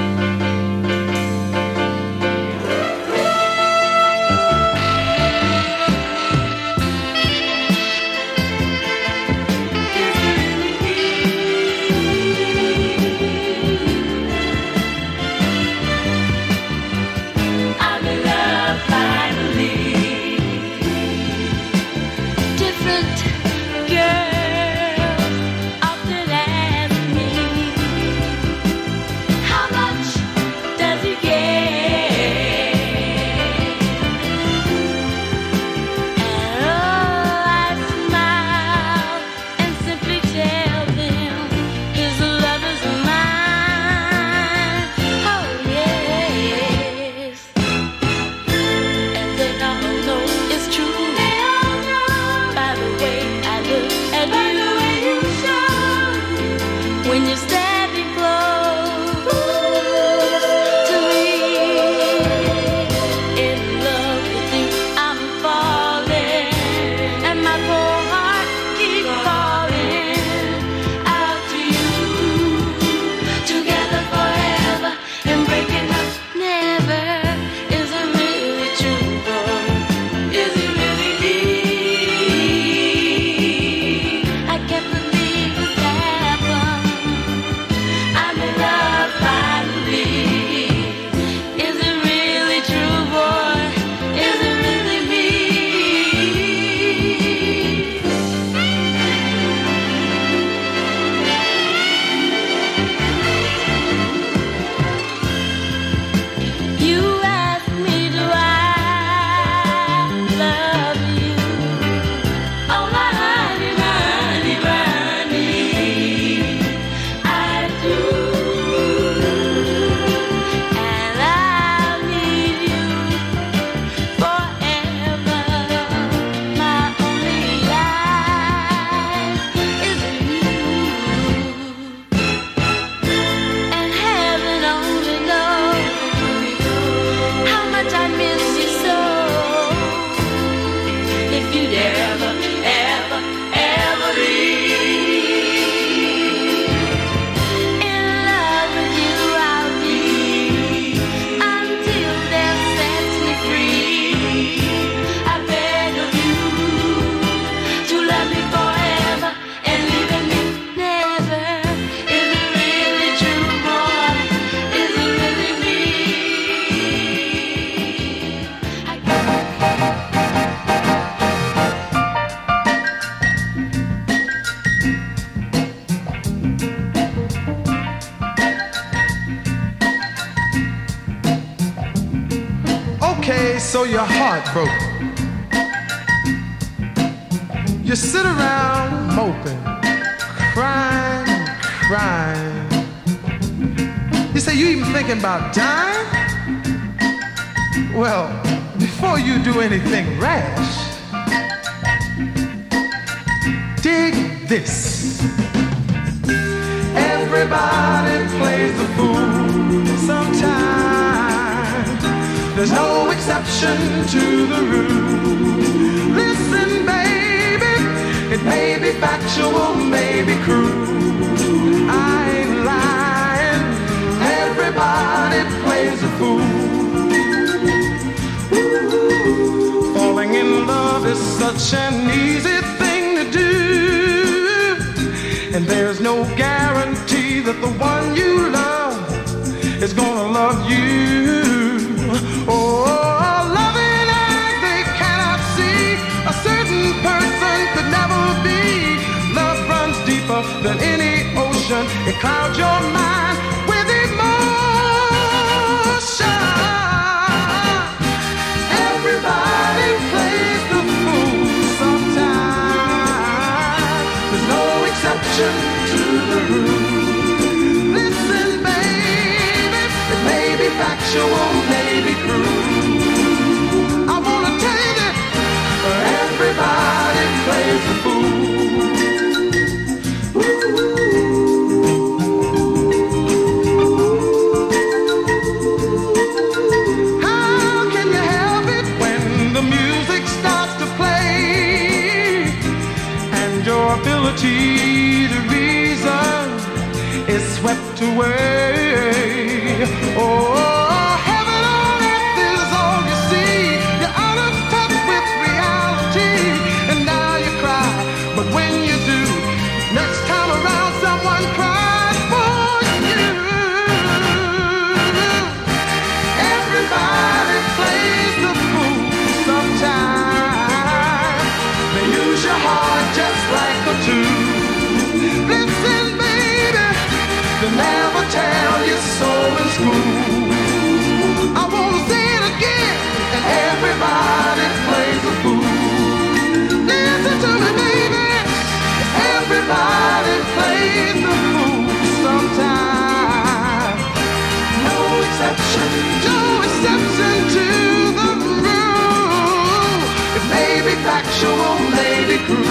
sexual crew.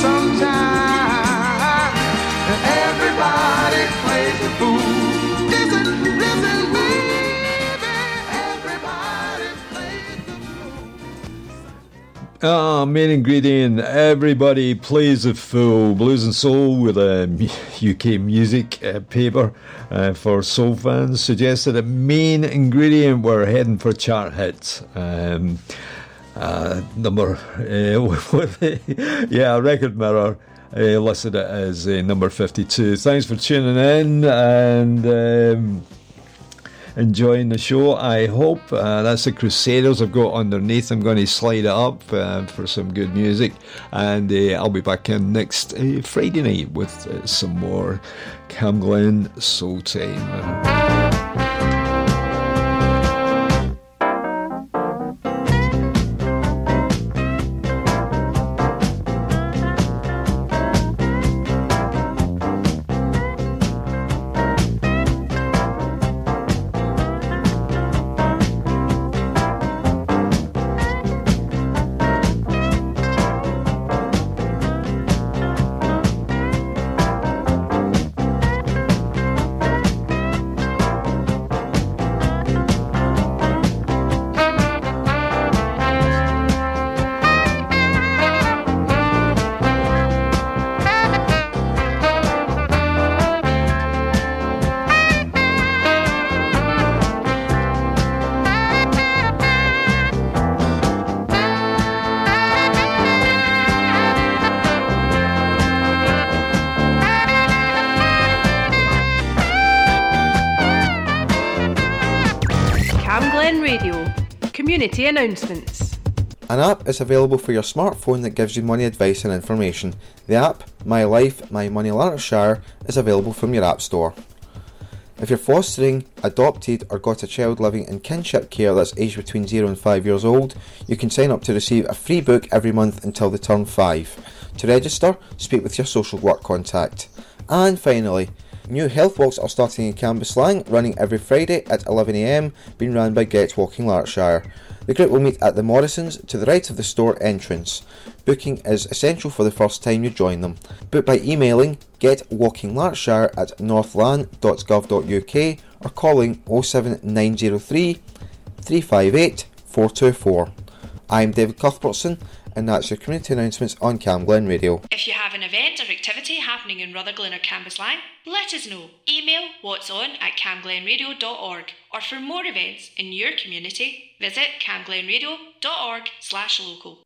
Sometimes everybody plays fool. Main ingredient. Everybody plays a ah, fool. Blues and soul with um, a UK music uh, paper uh, for soul fans suggested a main ingredient we're heading for chart hits. Um, uh, number uh, yeah, Record Mirror. Uh, listed it as uh, number 52. Thanks for tuning in and um, enjoying the show. I hope uh, that's the Crusaders I've got underneath. I'm going to slide it up uh, for some good music, and uh, I'll be back in next uh, Friday night with some more Cam Glen Soul Time. is available for your smartphone that gives you money advice and information. The app, My Life, My Money Lanarkshire, is available from your App Store. If you're fostering, adopted, or got a child living in kinship care that's aged between 0 and 5 years old, you can sign up to receive a free book every month until they turn 5. To register, speak with your social work contact. And finally, New health walks are starting in Cambuslang, running every Friday at 11am, being run by Get Walking Lanarkshire. The group will meet at the Morrisons to the right of the store entrance. Booking is essential for the first time you join them. Book by emailing getwalkinglanarkshire at northlan.gov.uk or calling 07903 358 424. I'm David Cuthbertson and that's your community announcements on Cam Glen Radio. If you have an event or activity happening in Rutherglen or Cambuslang, let us know. Email what's on at camglenradio.org or for more events in your community, visit camglenradio.org slash local.